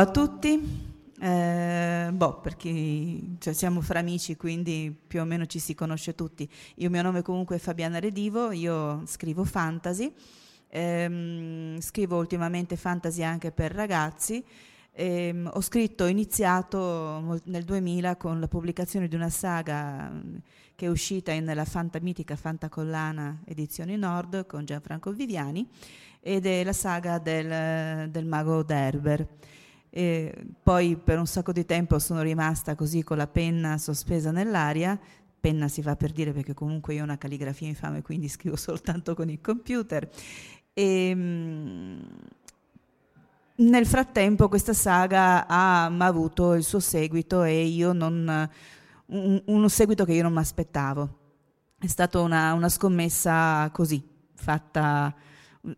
a tutti. Eh, boh, perché cioè, siamo fra amici, quindi più o meno ci si conosce tutti. Il mio nome comunque è Fabiana Redivo, io scrivo fantasy, ehm, scrivo ultimamente fantasy anche per ragazzi. Ehm, ho scritto, ho iniziato nel 2000 con la pubblicazione di una saga mm, che è uscita nella mitica Fanta Collana Edizioni Nord con Gianfranco Viviani ed è la saga del, del mago Derber. E poi per un sacco di tempo sono rimasta così con la penna sospesa nell'aria. Penna si fa per dire perché comunque io ho una calligrafia infame, quindi scrivo soltanto con il computer. E, mh, nel frattempo questa saga ha avuto il suo seguito e io non, un, un seguito che io non mi aspettavo. È stata una, una scommessa così, fatta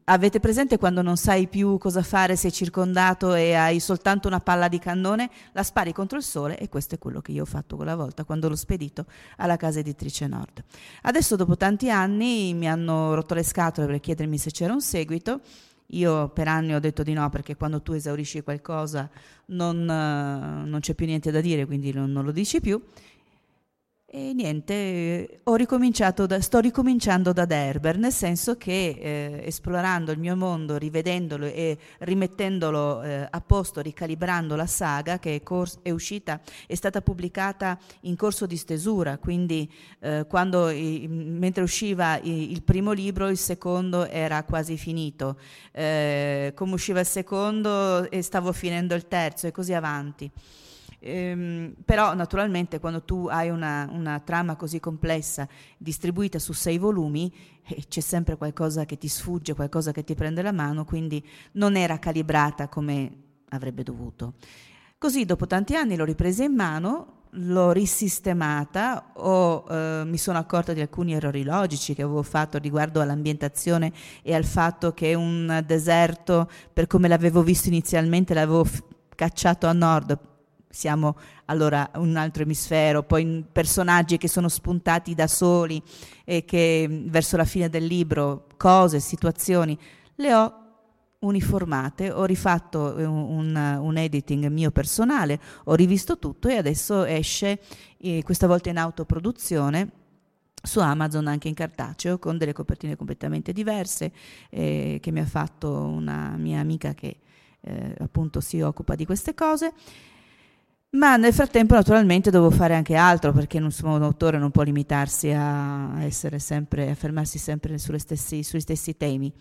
Avete presente quando non sai più cosa fare, sei circondato e hai soltanto una palla di cannone? La spari contro il sole e questo è quello che io ho fatto quella volta quando l'ho spedito alla casa editrice Nord. Adesso dopo tanti anni mi hanno rotto le scatole per chiedermi se c'era un seguito. Io per anni ho detto di no perché quando tu esaurisci qualcosa non, non c'è più niente da dire, quindi non, non lo dici più. E niente, da, sto ricominciando da Derber, nel senso che eh, esplorando il mio mondo, rivedendolo e rimettendolo eh, a posto, ricalibrando la saga che è, cors- è, uscita, è stata pubblicata in corso di stesura, quindi eh, quando, i, mentre usciva i, il primo libro, il secondo era quasi finito, eh, come usciva il secondo e stavo finendo il terzo e così avanti. Ehm, però naturalmente quando tu hai una, una, trama così complessa distribuita su sei volumi eh, c'è sempre qualcosa che ti sfugge, qualcosa che ti prende la mano, quindi non era calibrata come avrebbe dovuto. Così dopo tanti anni l'ho ripresa in mano, l'ho risistemata, ho, eh, mi sono accorta di alcuni errori logici che avevo fatto riguardo all'ambientazione e al fatto che un deserto, per come l'avevo visto inizialmente, l'avevo f- cacciato a nord, siamo allora un altro emisfero, poi personaggi che sono spuntati da soli e che verso la fine del libro, cose, situazioni, le ho uniformate, ho rifatto un, un, editing mio personale, ho rivisto tutto e adesso esce, eh, questa volta in autoproduzione, su Amazon anche in cartaceo con delle copertine completamente diverse eh, che mi ha fatto una mia amica che eh, appunto si occupa di queste cose. Ma nel frattempo naturalmente devo fare anche altro perché un autore non può limitarsi a sempre, a fermarsi sempre stessi, sugli stessi temi.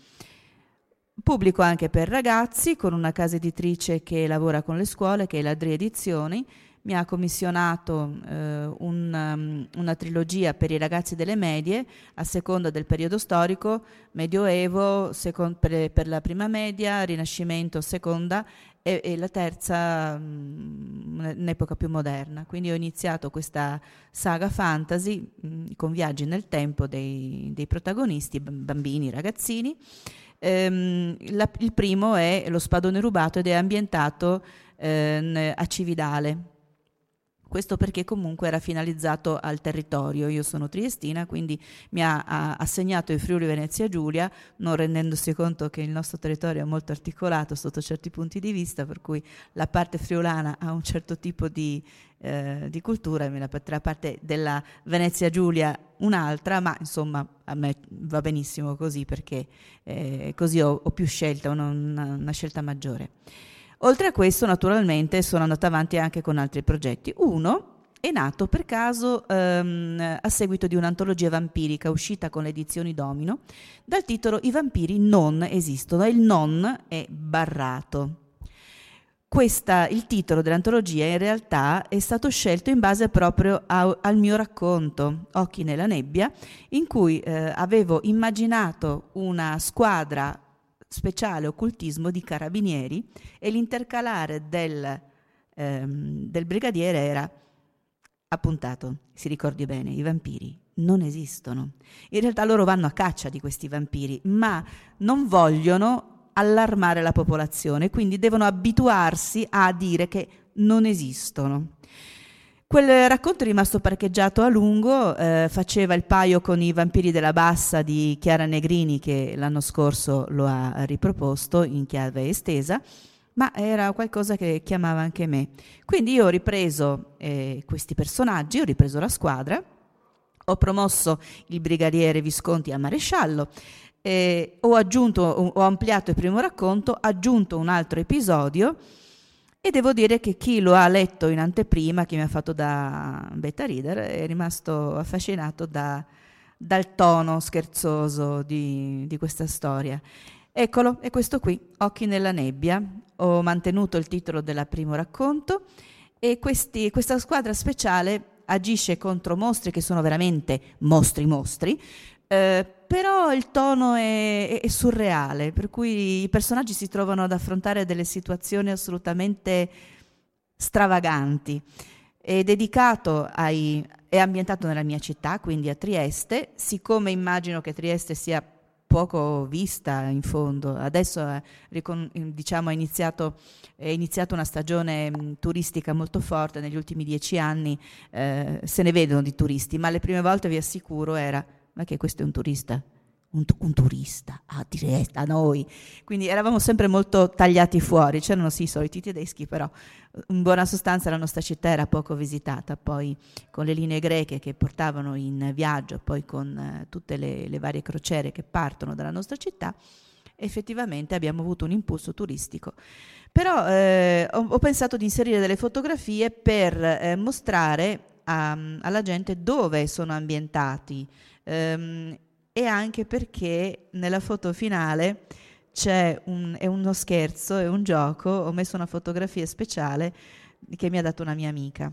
Pubblico anche per ragazzi con una casa editrice che lavora con le scuole, che è la Dri Edizioni, mi ha commissionato eh, un, um, una trilogia per i ragazzi delle medie a seconda del periodo storico, Medioevo second, per, per, la prima media, Rinascimento seconda e, e la terza um, un'epoca più moderna. Quindi ho iniziato questa saga fantasy um, con viaggi nel tempo dei, dei protagonisti, bambini, ragazzini. Um, la, il primo è Lo spadone rubato ed è ambientato eh, a Cividale, questo perché comunque era finalizzato al territorio. Io sono triestina, quindi mi ha, assegnato il Friuli Venezia Giulia, non rendendosi conto che il nostro territorio è molto articolato sotto certi punti di vista, per cui la parte friulana ha un certo tipo di, eh, di cultura, la parte della Venezia Giulia un'altra, ma insomma a me va benissimo così perché eh, così ho, ho, più scelta, una, una scelta maggiore. Oltre a questo, naturalmente, sono andata avanti anche con altri progetti. Uno è nato per caso ehm, a seguito di un'antologia vampirica uscita con le edizioni Domino dal titolo I vampiri non esistono il non è barrato. Questa, il titolo dell'antologia in realtà è stato scelto in base proprio a, al mio racconto, Occhi nella nebbia, in cui eh, avevo immaginato una squadra speciale occultismo di carabinieri e l'intercalare del, ehm, del brigadiere era appuntato, si ricordi bene, i vampiri non esistono. In realtà loro vanno a caccia di questi vampiri, ma non vogliono allarmare la popolazione, quindi devono abituarsi a dire che non esistono. Quel racconto è rimasto parcheggiato a lungo, eh, faceva il paio con i vampiri della bassa di Chiara Negrini che l'anno scorso lo ha riproposto in chiave estesa, ma era qualcosa che chiamava anche me. Quindi io ho ripreso eh, questi personaggi, ho ripreso la squadra, ho promosso il brigadiere Visconti a maresciallo, eh, ho, aggiunto, ho ampliato il primo racconto, aggiunto un altro episodio e devo dire che chi lo ha letto in anteprima, chi mi ha fatto da beta reader, è rimasto affascinato da, dal tono scherzoso di, di questa storia. Eccolo, è questo qui, Occhi nella nebbia. Ho mantenuto il titolo del primo racconto e questi, questa squadra speciale agisce contro mostri che sono veramente mostri mostri, eh, però il tono è, è, surreale, per cui i personaggi si trovano ad affrontare delle situazioni assolutamente stravaganti. È dedicato ai, è ambientato nella mia città, quindi a Trieste, siccome immagino che Trieste sia poco vista in fondo. Adesso eh, diciamo, è, iniziato, è iniziata una stagione mm, turistica molto forte, negli ultimi dieci anni eh, se ne vedono di turisti, ma le prime volte vi assicuro era ma che questo è un turista? Un, un turista a Trieste, a noi. Quindi eravamo sempre molto tagliati fuori, c'erano sì i soliti tedeschi, però in buona sostanza la nostra città era poco visitata, poi con le linee greche che portavano in viaggio, poi con eh, tutte le, le varie crociere che partono dalla nostra città, effettivamente abbiamo avuto un impulso turistico. Però eh, ho, ho, pensato di inserire delle fotografie per eh, mostrare a, alla gente dove sono ambientati ehm, e anche perché nella foto finale c'è un, è uno scherzo, è un gioco, ho messo una fotografia speciale che mi ha dato una mia amica.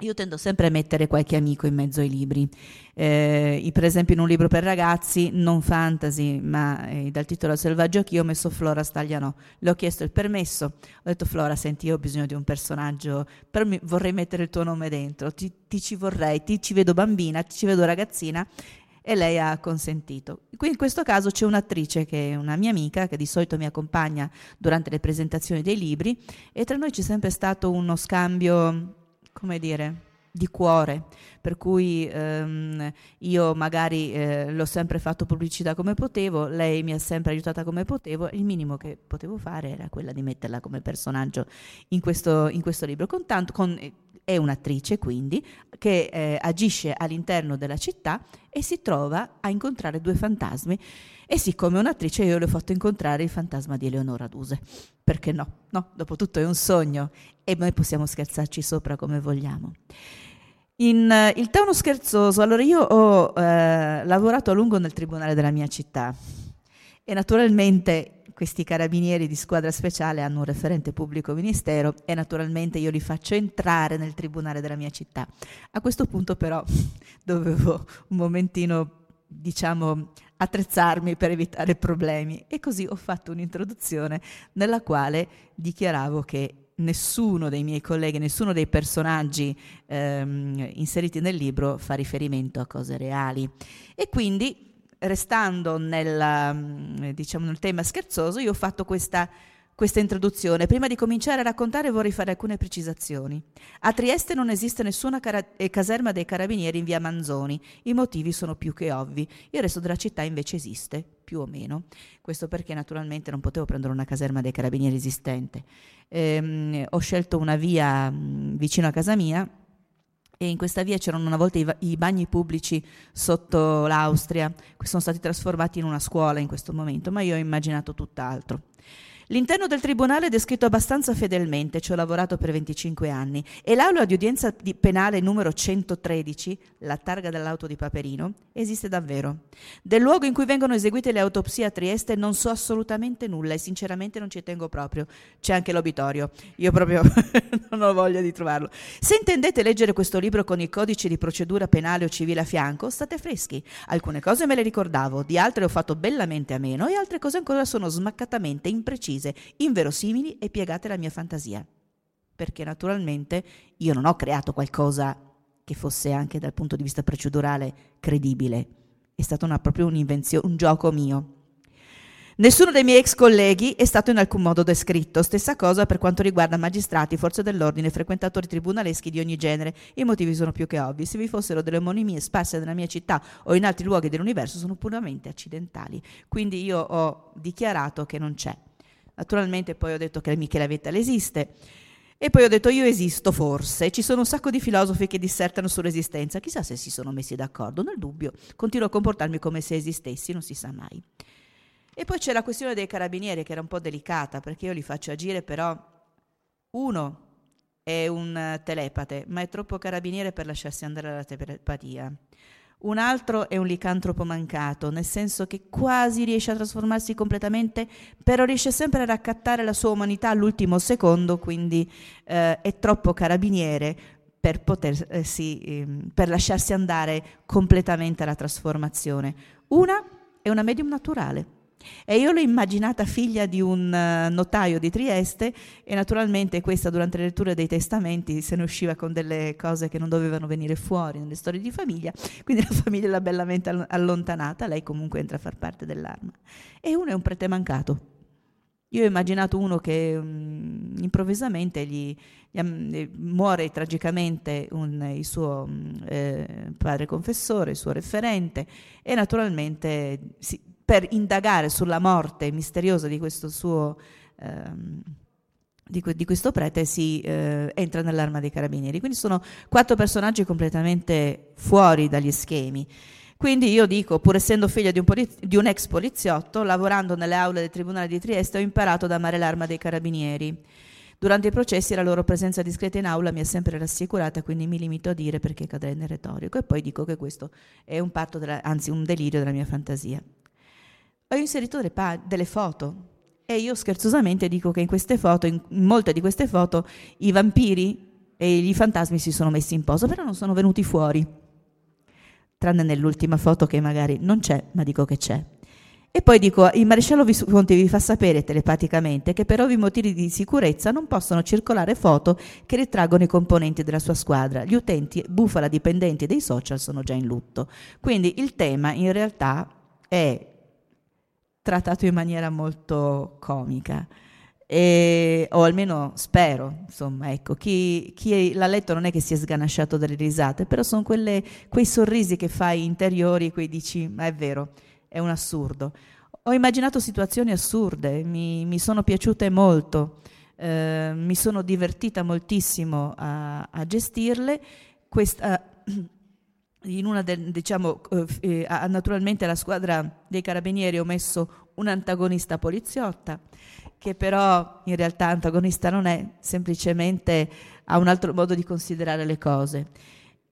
Io tendo sempre a mettere qualche amico in mezzo ai libri, eh, per esempio in un libro per ragazzi, non fantasy, ma eh, dal titolo Selvaggio Chi, ho messo Flora Staglianò. Le ho chiesto il permesso, ho detto Flora, senti, io ho bisogno di un personaggio, però mi, vorrei mettere il tuo nome dentro, ti, ti ci vorrei, ti ci vedo bambina, ti ci vedo ragazzina e lei ha consentito. Qui in questo caso c'è un'attrice che è una mia amica, che di solito mi accompagna durante le presentazioni dei libri e tra noi c'è sempre stato uno scambio come dire, di cuore, per cui ehm, io magari eh, l'ho sempre fatto pubblicità come potevo, lei mi ha sempre aiutata come potevo, il minimo che potevo fare era quella di metterla come personaggio in questo, in questo libro, con tanto, con, è un'attrice quindi che eh, agisce all'interno della città e si trova a incontrare due fantasmi e siccome un'attrice io le ho fatto incontrare il fantasma di Eleonora Duse, perché no? No, dopo tutto è un sogno e noi possiamo scherzarci sopra come vogliamo. In uh, Il tono scherzoso, allora io ho uh, lavorato a lungo nel tribunale della mia città e naturalmente questi carabinieri di squadra speciale hanno un referente pubblico ministero e naturalmente io li faccio entrare nel tribunale della mia città. A questo punto però dovevo un momentino, diciamo, attrezzarmi per evitare problemi e così ho fatto un'introduzione nella quale dichiaravo che nessuno dei miei colleghi, nessuno dei personaggi ehm, inseriti nel libro fa riferimento a cose reali. E quindi, restando nel, mm, diciamo, nel tema scherzoso, io ho fatto questa questa introduzione. Prima di cominciare a raccontare vorrei fare alcune precisazioni. A Trieste non esiste nessuna cara- eh, caserma dei carabinieri in via Manzoni. I motivi sono più che ovvi. Il resto della città invece esiste, più o meno. Questo perché naturalmente non potevo prendere una caserma dei carabinieri esistente. Ehm, ho scelto una via mh, vicino a casa mia e in questa via c'erano una volta i, va- i, bagni pubblici sotto l'Austria, che sono stati trasformati in una scuola in questo momento, ma io ho immaginato tutt'altro. L'interno del tribunale è descritto abbastanza fedelmente, ci ho lavorato per 25 anni, e l'aula di udienza di penale numero 113, la targa dell'auto di Paperino, esiste davvero. Del luogo in cui vengono eseguite le autopsie a Trieste non so assolutamente nulla e sinceramente non ci tengo proprio. C'è anche l'obitorio, io proprio non ho voglia di trovarlo. Se intendete leggere questo libro con i codici di procedura penale o civile a fianco, state freschi. Alcune cose me le ricordavo, di altre ho fatto bellamente a meno e altre cose ancora sono smaccatamente imprecise precise, inverosimili e piegate alla mia fantasia. Perché naturalmente io non ho creato qualcosa che fosse anche dal punto di vista procedurale credibile. È stata una, proprio un'invenzione, un gioco mio. Nessuno dei miei ex colleghi è stato in alcun modo descritto. Stessa cosa per quanto riguarda magistrati, forze dell'ordine, frequentatori tribunaleschi di ogni genere. I motivi sono più che ovvi. Se vi fossero delle omonimie sparse nella mia città o in altri luoghi dell'universo, sono puramente accidentali. Quindi io ho dichiarato che non c'è. Naturalmente poi ho detto che Michele Vettel esiste. E poi ho detto io esisto forse, ci sono un sacco di filosofi che dissertano sull'esistenza, chissà se si sono messi d'accordo, nel dubbio continuo a comportarmi come se esistessi, non si sa mai. E poi c'è la questione dei carabinieri che era un po' delicata perché io li faccio agire però uno è un telepate, ma è troppo carabiniere per lasciarsi andare alla telepatia. Un altro è un licantropo mancato, nel senso che quasi riesce a trasformarsi completamente, però riesce sempre a raccattare la sua umanità all'ultimo secondo, quindi eh, è troppo carabiniere per, potersi, eh, per lasciarsi andare completamente alla trasformazione. Una è una medium naturale, e io l'ho immaginata figlia di un uh, notaio di Trieste e naturalmente questa durante le letture dei testamenti se ne usciva con delle cose che non dovevano venire fuori nelle storie di famiglia, quindi la famiglia l'ha bellamente allontanata, lei comunque entra a far parte dell'arma. E uno è un prete mancato. Io ho immaginato uno che um, improvvisamente gli, gli, um, muore tragicamente un, il suo um, eh, padre confessore, il suo referente e naturalmente si, per indagare sulla morte misteriosa di questo suo ehm, di, di, questo prete si eh, entra nell'arma dei carabinieri. Quindi sono quattro personaggi completamente fuori dagli schemi. Quindi io dico, pur essendo figlia di un, poliz- di un ex poliziotto, lavorando nelle aule del Tribunale di Trieste, ho imparato ad amare l'arma dei carabinieri. Durante i processi la loro presenza discreta in aula mi ha sempre rassicurata, quindi mi limito a dire perché cadrei nel retorico. E poi dico che questo è un della, anzi un delirio della mia fantasia ho inserito delle, pa- delle foto e io scherzosamente dico che in queste foto, in molte di queste foto, i vampiri e i fantasmi si sono messi in posa, però non sono venuti fuori. Tranne nell'ultima foto che magari non c'è, ma dico che c'è. E poi dico, il maresciallo Visconti vi fa sapere telepaticamente che per ovvi motivi di sicurezza non possono circolare foto che ritraggono i componenti della sua squadra. Gli utenti bufala dipendenti dei social sono già in lutto. Quindi il tema in realtà è trattato in maniera molto comica. E, o almeno spero, insomma, ecco, chi, chi l'ha letto non è che si è sganasciato dalle risate, però sono quelle, quei sorrisi che fai interiori, quei dici, ma è vero, è un assurdo. Ho immaginato situazioni assurde, mi, mi sono piaciute molto, eh, mi sono divertita moltissimo a, a gestirle. Questa, in una del, diciamo, eh, eh naturalmente alla squadra dei carabinieri ho messo un'antagonista poliziotta, che però in realtà antagonista non è, semplicemente ha un altro modo di considerare le cose.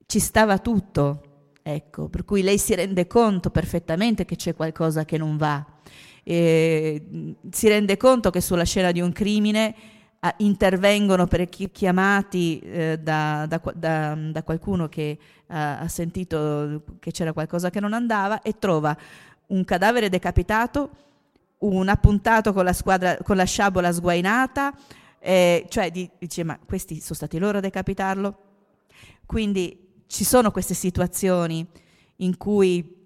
Ci stava tutto, ecco, per cui lei si rende conto perfettamente che c'è qualcosa che non va. E si rende conto che sulla scena di un crimine a, intervengono per chi, chiamati eh, da, da, da, da, qualcuno che ha, ha sentito che c'era qualcosa che non andava e trova un cadavere decapitato, un appuntato con la, squadra, con la sciabola sguainata, eh, cioè di, dice ma questi sono stati loro a decapitarlo? Quindi ci sono queste situazioni in cui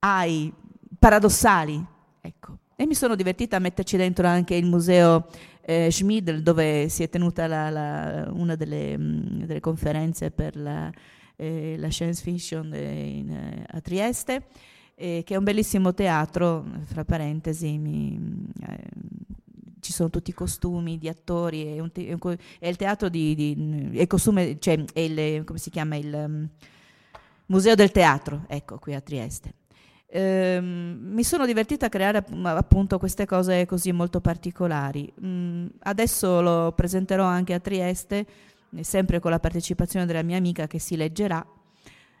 hai paradossali, ecco. E mi sono divertita a metterci dentro anche il museo eh, Schmidl, dove si è tenuta la, la, una delle, mh, delle, conferenze per la, eh, la science fiction in, eh, a Trieste, che è un bellissimo teatro, fra parentesi, mi, eh, ci sono tutti i costumi di attori, è, un te- è il teatro di, di è costume, cioè è il, come si chiama, il um, Museo del Teatro, ecco, qui a Trieste. Ehm, mi sono divertita a creare appunto queste cose così molto particolari. Mm, adesso lo presenterò anche a Trieste, sempre con la partecipazione della mia amica che si leggerà,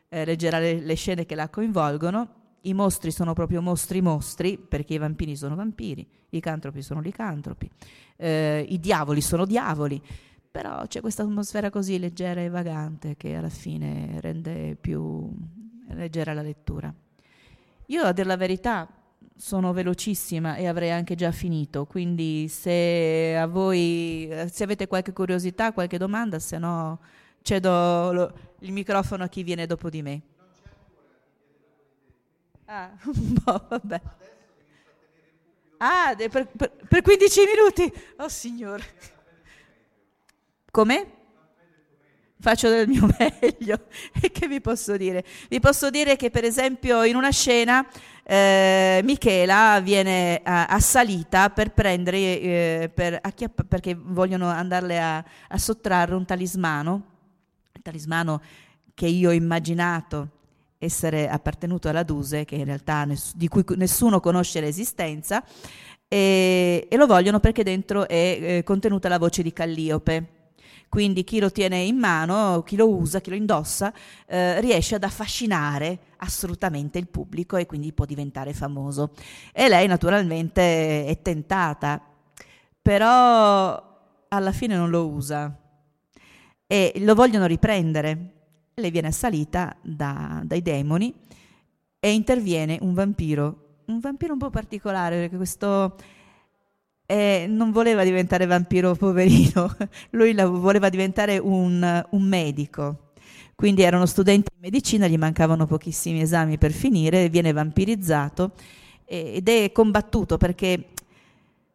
eh, leggerà le, le scene che la coinvolgono. I mostri sono proprio mostri mostri, perché i vampiri sono vampiri, i licantropi sono licantropi, eh, i diavoli sono diavoli, però c'è questa atmosfera così leggera e vagante che alla fine rende più leggera la lettura. Io a dire la verità sono velocissima e avrei anche già finito, quindi se a voi se avete qualche curiosità, qualche domanda, se no cedo lo, il microfono a chi viene dopo di me. Ah, boh, vabbè. Ah, per, per, per 15 minuti? Oh signore. Come? Faccio del mio meglio. E che vi posso dire? Vi posso dire che per esempio in una scena eh, Michela viene a, assalita per prendere, eh, per acchiapp- perché vogliono andarle a, a sottrarre un talismano, il talismano che io ho immaginato essere appartenuto alla Duse, che in realtà ness- di cui nessuno conosce l'esistenza, e, e, lo vogliono perché dentro è eh, contenuta la voce di Calliope quindi chi lo tiene in mano, chi lo usa, chi lo indossa, eh, riesce ad affascinare assolutamente il pubblico e quindi può diventare famoso. E lei naturalmente è tentata, però alla fine non lo usa e lo vogliono riprendere. Lei viene assalita da, dai demoni e interviene un vampiro, un vampiro un po' particolare perché questo e non voleva diventare vampiro poverino, lui voleva diventare un, un, medico. Quindi erano studenti di medicina, gli mancavano pochissimi esami per finire, viene vampirizzato ed è combattuto perché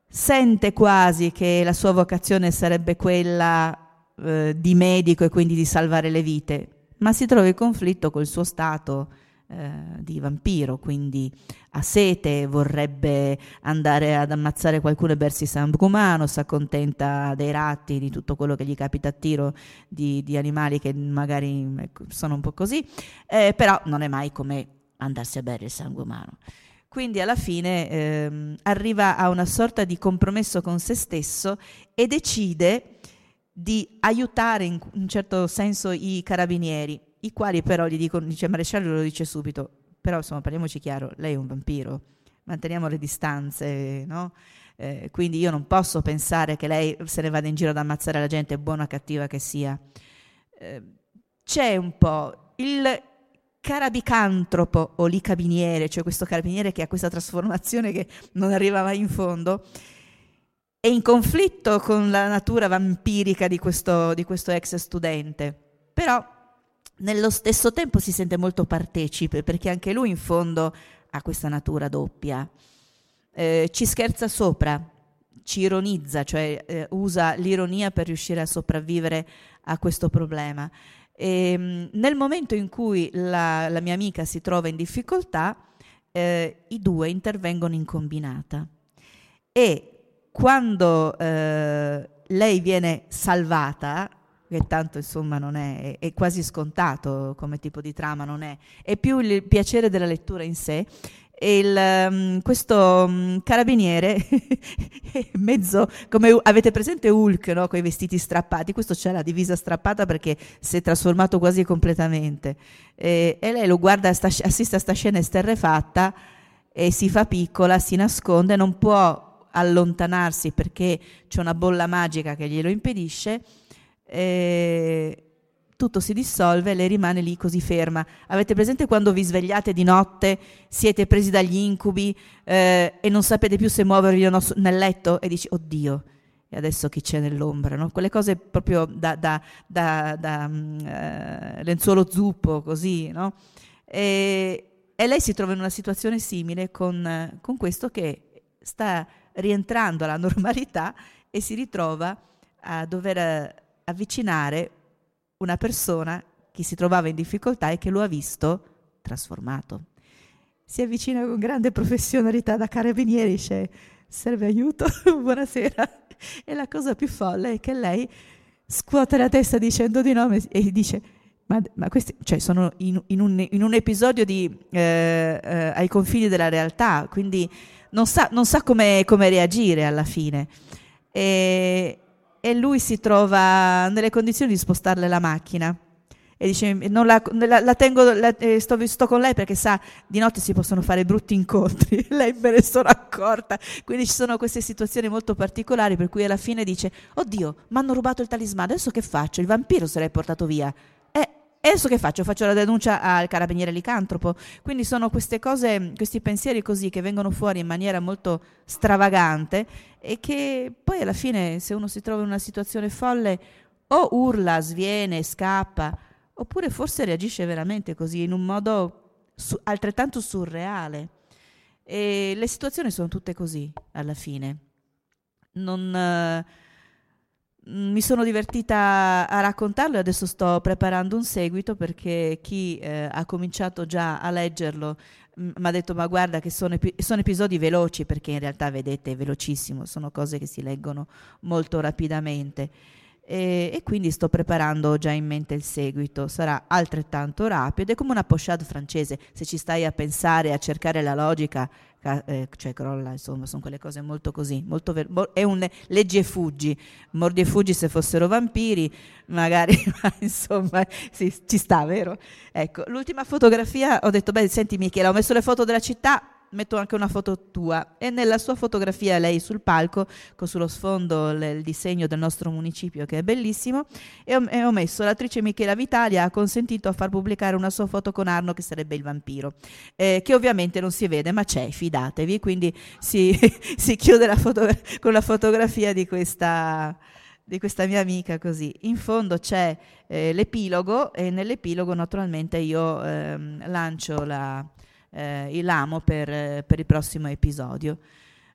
sente quasi che la sua vocazione sarebbe quella eh, di medico e quindi di salvare le vite, ma si trova in conflitto col suo stato eh, di vampiro, quindi ha sete, vorrebbe andare ad ammazzare qualcuno e bersi sangue umano, si accontenta dei ratti, di tutto quello che gli capita a tiro di, di animali che magari ecco, sono un po' così, eh, però non è mai come andarsi a bere il sangue umano. Quindi alla fine ehm, arriva a una sorta di compromesso con se stesso e decide di aiutare in un certo senso i carabinieri i quali però gli dicono, dice Maresciallo lo dice subito, però insomma parliamoci chiaro, lei è un vampiro, manteniamo le distanze, no? Eh, quindi io non posso pensare che lei se ne vada in giro ad ammazzare la gente, buona o cattiva che sia. Eh, c'è un po' il carabicantropo o licabiniere, cioè questo carabiniere che ha questa trasformazione che non arriva mai in fondo, è in conflitto con la natura vampirica di questo, di questo ex studente. Però nello stesso tempo si sente molto partecipe perché anche lui in fondo ha questa natura doppia. Eh, ci scherza sopra, ci ironizza, cioè eh, usa l'ironia per riuscire a sopravvivere a questo problema. E, ehm, nel momento in cui la, la, mia amica si trova in difficoltà, eh, i due intervengono in combinata. E quando eh, lei viene salvata, che tanto insomma non è, è, quasi scontato come tipo di trama, non è, è più il piacere della lettura in sé. Il, um, questo um, carabiniere mezzo come avete presente Hulk no? con i vestiti strappati questo c'è la divisa strappata perché si è trasformato quasi completamente e, e lei lo guarda sta, assiste a sta scena esterrefatta e si fa piccola si nasconde non può allontanarsi perché c'è una bolla magica che glielo impedisce e tutto si dissolve e lei rimane lì così ferma. Avete presente quando vi svegliate di notte, siete presi dagli incubi eh, e non sapete più se muovervi o no nel letto e dici, oddio, e adesso chi c'è nell'ombra? No? Quelle cose proprio da, da, da, da um, eh, lenzuolo zuppo, così, no? E, e, lei si trova in una situazione simile con, con questo che sta rientrando alla normalità e si ritrova a dover avvicinare una persona che si trovava in difficoltà e che lo ha visto trasformato. Si avvicina con grande professionalità da carabinieri, dice serve aiuto, buonasera. E la cosa più folle è che lei scuote la testa dicendo di no e dice ma, ma questi cioè, sono in, in, un, in, un, episodio di, eh, eh, ai confini della realtà, quindi non sa, non sa come, come, reagire alla fine. E, e lui si trova nelle condizioni di spostarle la macchina. E dice non la, la, la tengo, la, eh, sto, sto, con lei perché sa di notte si possono fare brutti incontri lei me ne sono accorta. Quindi ci sono queste situazioni molto particolari per cui alla fine dice oddio mi hanno rubato il talismano adesso che faccio? Il vampiro se l'hai portato via e adesso che faccio? Faccio la denuncia al carabiniere licantropo. Quindi sono queste cose, questi pensieri così che vengono fuori in maniera molto stravagante e che poi alla fine se uno si trova in una situazione folle o urla, sviene, scappa, oppure forse reagisce veramente così in un modo su- altrettanto surreale. E le situazioni sono tutte così alla fine. Non... Mm, mi sono divertita a raccontarlo e adesso sto preparando un seguito perché chi eh, ha cominciato già a leggerlo mm, mi ha detto ma guarda che sono, epi- sono, episodi veloci perché in realtà vedete è velocissimo, sono cose che si leggono molto rapidamente. E, e quindi sto preparando già in mente il seguito, sarà altrettanto rapido, è come una pochade francese, se ci stai a pensare, a cercare la logica eh, cioè crolla, insomma, sono quelle cose molto così, molto ver- è un leggi e fuggi, mordi e fuggi se fossero vampiri, magari, ma insomma, sì, ci sta, vero? Ecco, l'ultima fotografia, ho detto, beh, senti Michele, ho messo le foto della città, metto anche una foto tua e nella sua fotografia lei sul palco con sullo sfondo l- il disegno del nostro municipio che è bellissimo e ho, e ho, messo l'attrice Michela Vitalia ha consentito a far pubblicare una sua foto con Arno che sarebbe il vampiro eh, che ovviamente non si vede ma c'è fidatevi quindi si, si chiude la foto- con la fotografia di questa di questa mia amica così. In fondo c'è eh, l'epilogo e nell'epilogo naturalmente io ehm, lancio la, eh, il amo per, per, il prossimo episodio.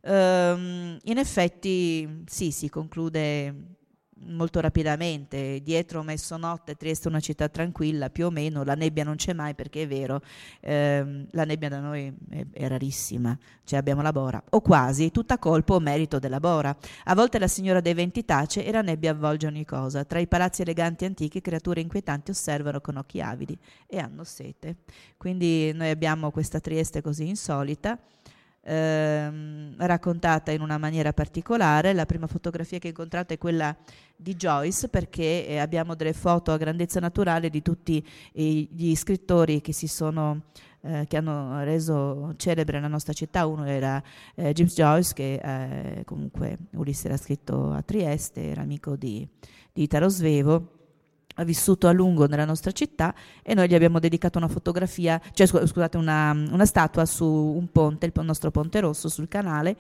Um, in effetti sì, si conclude molto rapidamente. Dietro Messonotte, Trieste è una città tranquilla, più o meno, la nebbia non c'è mai perché è vero, ehm, la nebbia da noi è, è, rarissima, cioè abbiamo la bora, o quasi, tutta colpa o merito della bora. A volte la signora dei venti tace e la nebbia avvolge ogni cosa. Tra i palazzi eleganti antichi, creature inquietanti osservano con occhi avidi e hanno sete. Quindi noi abbiamo questa Trieste così insolita ehm, raccontata in una maniera particolare. La prima fotografia che ho incontrato è quella di Joyce perché eh, abbiamo delle foto a grandezza naturale di tutti i, gli scrittori che si sono eh, che hanno reso celebre la nostra città. Uno era eh, James Joyce, che eh, comunque Ulisse era scritto a Trieste, era amico di, di Italo Svevo ha vissuto a lungo nella nostra città e noi gli abbiamo dedicato una fotografia, cioè scusate, una, una statua su un ponte, il nostro ponte rosso sul canale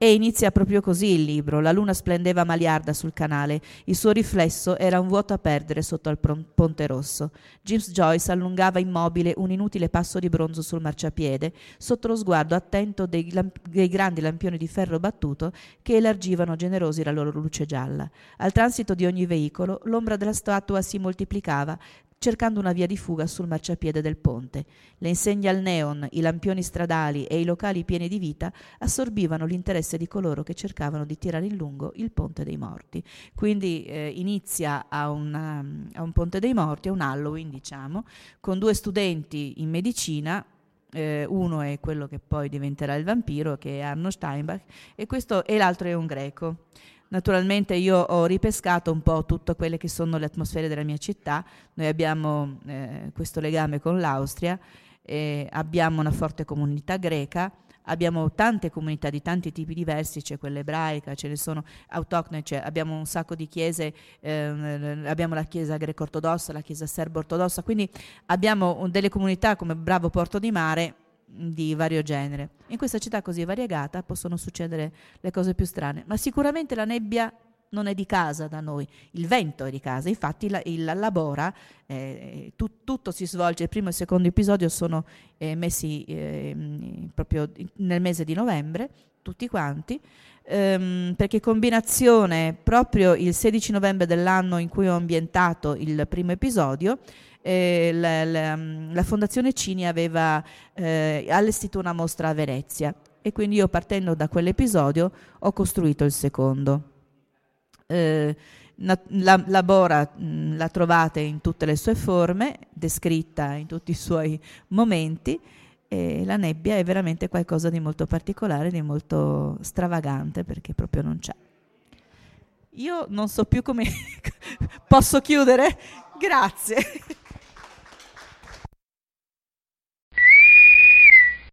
E inizia proprio così il libro. La luna splendeva maliarda sul canale, il suo riflesso era un vuoto a perdere sotto al ponte rosso. James Joyce allungava immobile un inutile passo di bronzo sul marciapiede, sotto lo sguardo attento dei, lamp- dei grandi lampioni di ferro battuto che elargivano generosi la loro luce gialla. Al transito di ogni veicolo l'ombra della statua si moltiplicava, cercando una via di fuga sul marciapiede del ponte. Le insegne al neon, i lampioni stradali e i locali pieni di vita assorbivano l'interesse di coloro che cercavano di tirare in lungo il ponte dei morti. Quindi eh, inizia a, una, a un ponte dei morti, a un Halloween diciamo, con due studenti in medicina eh, uno è quello che poi diventerà il vampiro, che è Arno Steinbach, e, questo, e l'altro è un greco. Naturalmente io ho ripescato un po' tutte quelle che sono le atmosfere della mia città, noi abbiamo eh, questo legame con l'Austria, eh, abbiamo una forte comunità greca, abbiamo tante comunità di tanti tipi diversi, c'è quella ebraica, ce ne sono autoctone, cioè abbiamo un sacco di chiese, eh, abbiamo la chiesa greco-ortodossa, la chiesa serbo-ortodossa, quindi abbiamo delle comunità come Bravo Porto di Mare di vario genere. In questa città così variegata possono succedere le cose più strane, ma sicuramente la nebbia non è di casa da noi, il vento è di casa, infatti la, il labora, eh, tu, tutto si svolge, il primo e il secondo episodio sono eh, messi eh, proprio nel mese di novembre, tutti quanti, ehm, perché combinazione proprio il 16 novembre dell'anno in cui ho ambientato il primo episodio, eh, la, la, mm, la, Fondazione Cini aveva eh, allestito una mostra a Venezia e quindi io partendo da quell'episodio ho costruito il secondo. Eh, la, la, Bora mh, mm, la trovate in tutte le sue forme, descritta in tutti i suoi momenti e la nebbia è veramente qualcosa di molto particolare, di molto stravagante perché proprio non c'è. Io non so più come posso chiudere. Grazie.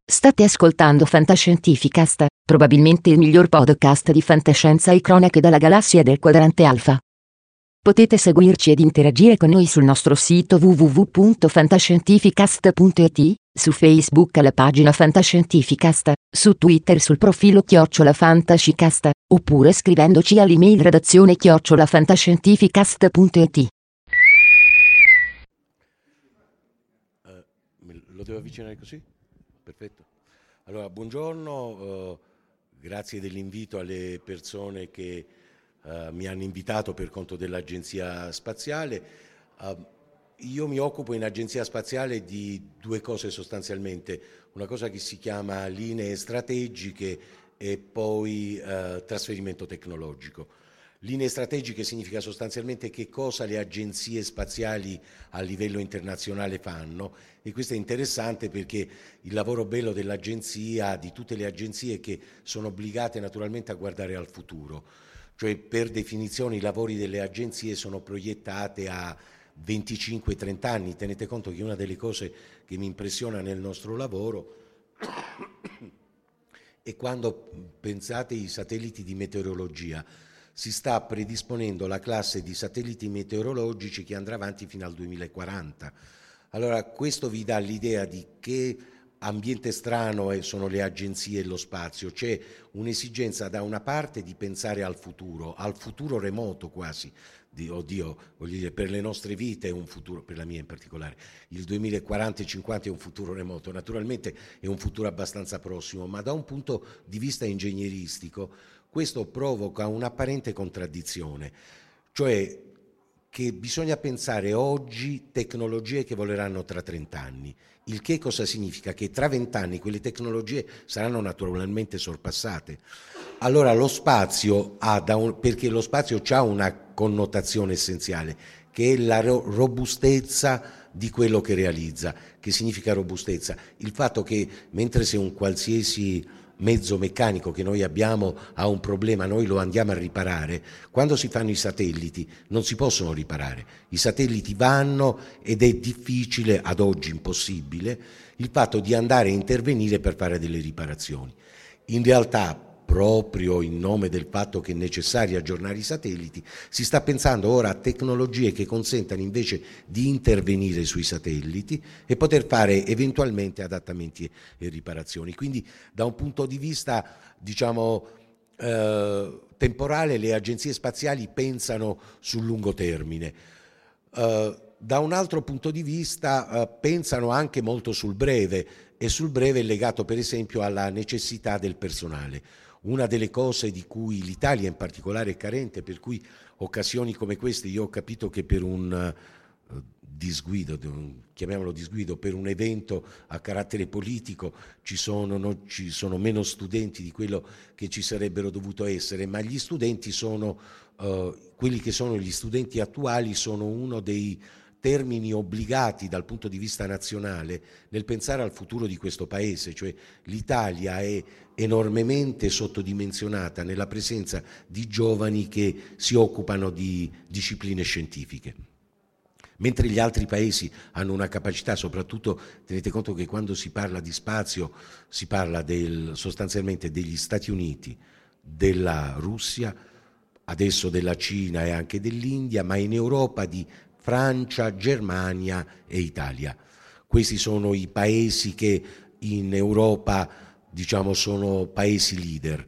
State ascoltando Fantascientificast, probabilmente il miglior podcast di fantascienza e cronache dalla galassia del quadrante alfa. Potete seguirci ed interagire con noi sul nostro sito www.fantascientificast.it, su Facebook alla pagina Fantascientificast, su Twitter sul profilo Chiocciola Fantascicast, oppure scrivendoci all'email redazione chiocciolafantascientificast.it. Uh, lo devo avvicinare così? Perfetto. Allora, buongiorno, eh, grazie dell'invito alle persone che eh, mi hanno invitato per conto dell'Agenzia Spaziale. Eh, io mi occupo in Agenzia Spaziale di due cose sostanzialmente, una cosa che si chiama linee strategiche e poi eh, trasferimento tecnologico. Linee strategiche significa sostanzialmente che cosa le agenzie spaziali a livello internazionale fanno. E questo è interessante perché il lavoro bello dell'agenzia, di tutte le agenzie che sono obbligate naturalmente a guardare al futuro, cioè per definizione i lavori delle agenzie sono proiettate a 25-30 anni, tenete conto che una delle cose che mi impressiona nel nostro lavoro è quando pensate ai satelliti di meteorologia, si sta predisponendo la classe di satelliti meteorologici che andrà avanti fino al 2040. Allora questo vi dà l'idea di che ambiente strano sono le agenzie e lo spazio, c'è un'esigenza da una parte di pensare al futuro, al futuro remoto quasi, di, oddio, voglio dire, per le nostre vite è un futuro, per la mia in particolare, il 2040 e 50 è un futuro remoto, naturalmente è un futuro abbastanza prossimo, ma da un punto di vista ingegneristico questo provoca un'apparente contraddizione, cioè che bisogna pensare oggi tecnologie che voleranno tra 30 anni. Il che cosa significa? Che tra 20 anni quelle tecnologie saranno naturalmente sorpassate. Allora lo spazio ha, un, perché lo spazio ha una connotazione essenziale, che è la robustezza di quello che realizza. Che significa robustezza? Il fatto che mentre se un qualsiasi mezzo meccanico che noi abbiamo ha un problema, noi lo andiamo a riparare, quando si fanno i satelliti non si possono riparare. I satelliti vanno ed è difficile, ad oggi impossibile, il fatto di andare a intervenire per fare delle riparazioni. In realtà proprio in nome del fatto che è necessario aggiornare i satelliti, si sta pensando ora a tecnologie che consentano invece di intervenire sui satelliti e poter fare eventualmente adattamenti e riparazioni. Quindi da un punto di vista diciamo eh, temporale le agenzie spaziali pensano sul lungo termine. Eh, da un altro punto di vista eh, pensano anche molto sul breve e sul breve è legato per esempio alla necessità del personale. Una delle cose di cui l'Italia in particolare è carente, per cui occasioni come queste io ho capito che per un uh, disguido, chiamiamolo disguido, per un evento a carattere politico ci sono, no, ci sono, meno studenti di quello che ci sarebbero dovuto essere, ma gli studenti sono, uh, quelli che sono gli studenti attuali sono uno dei termini obbligati dal punto di vista nazionale nel pensare al futuro di questo Paese, cioè l'Italia è enormemente sottodimensionata nella presenza di giovani che si occupano di discipline scientifiche. Mentre gli altri paesi hanno una capacità, soprattutto tenete conto che quando si parla di spazio si parla del, sostanzialmente degli Stati Uniti, della Russia, adesso della Cina e anche dell'India, ma in Europa di Francia, Germania e Italia. Questi sono i paesi che in Europa diciamo, sono paesi leader.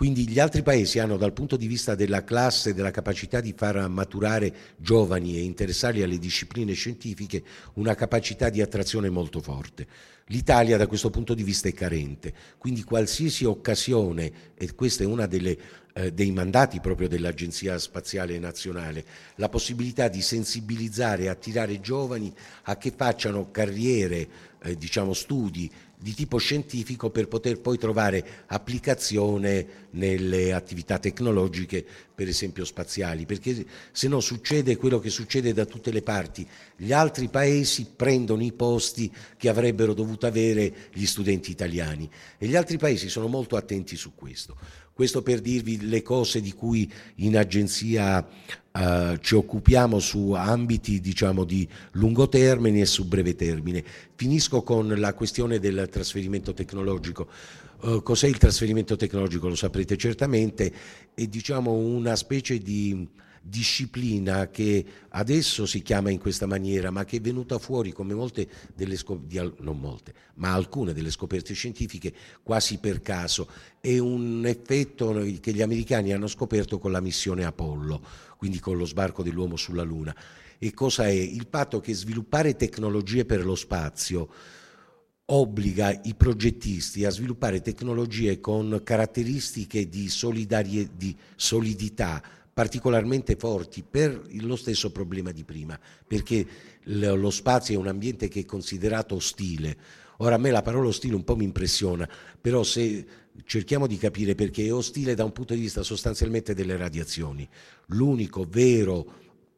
Quindi gli altri paesi hanno dal punto di vista della classe, della capacità di far maturare giovani e interessarli alle discipline scientifiche, una capacità di attrazione molto forte. L'Italia da questo punto di vista è carente, quindi qualsiasi occasione, e questa è una delle eh, dei mandati proprio dell'Agenzia Spaziale Nazionale, la possibilità di sensibilizzare e attirare giovani a che facciano carriere, eh, diciamo studi di tipo scientifico per poter poi trovare applicazione nelle attività tecnologiche, per esempio spaziali, perché se no succede quello che succede da tutte le parti, gli altri paesi prendono i posti che avrebbero dovuto avere gli studenti italiani e gli altri paesi sono molto attenti su questo. Questo per dirvi le cose di cui in agenzia eh, ci occupiamo su ambiti diciamo, di lungo termine e su breve termine. Finisco con la questione del trasferimento tecnologico. Uh, cos'è il trasferimento tecnologico? Lo saprete certamente, è diciamo, una specie di disciplina che adesso si chiama in questa maniera, ma che è venuta fuori come molte delle scoperte, non molte, ma alcune delle scoperte scientifiche quasi per caso. È un effetto che gli americani hanno scoperto con la missione Apollo, quindi con lo sbarco dell'uomo sulla Luna. E cosa è? Il fatto che sviluppare tecnologie per lo spazio obbliga i progettisti a sviluppare tecnologie con caratteristiche di, di solidità, particolarmente forti per lo stesso problema di prima, perché lo spazio è un ambiente che è considerato ostile. Ora a me la parola ostile un po' mi impressiona, però se cerchiamo di capire perché è ostile da un punto di vista sostanzialmente delle radiazioni, l'unico vero,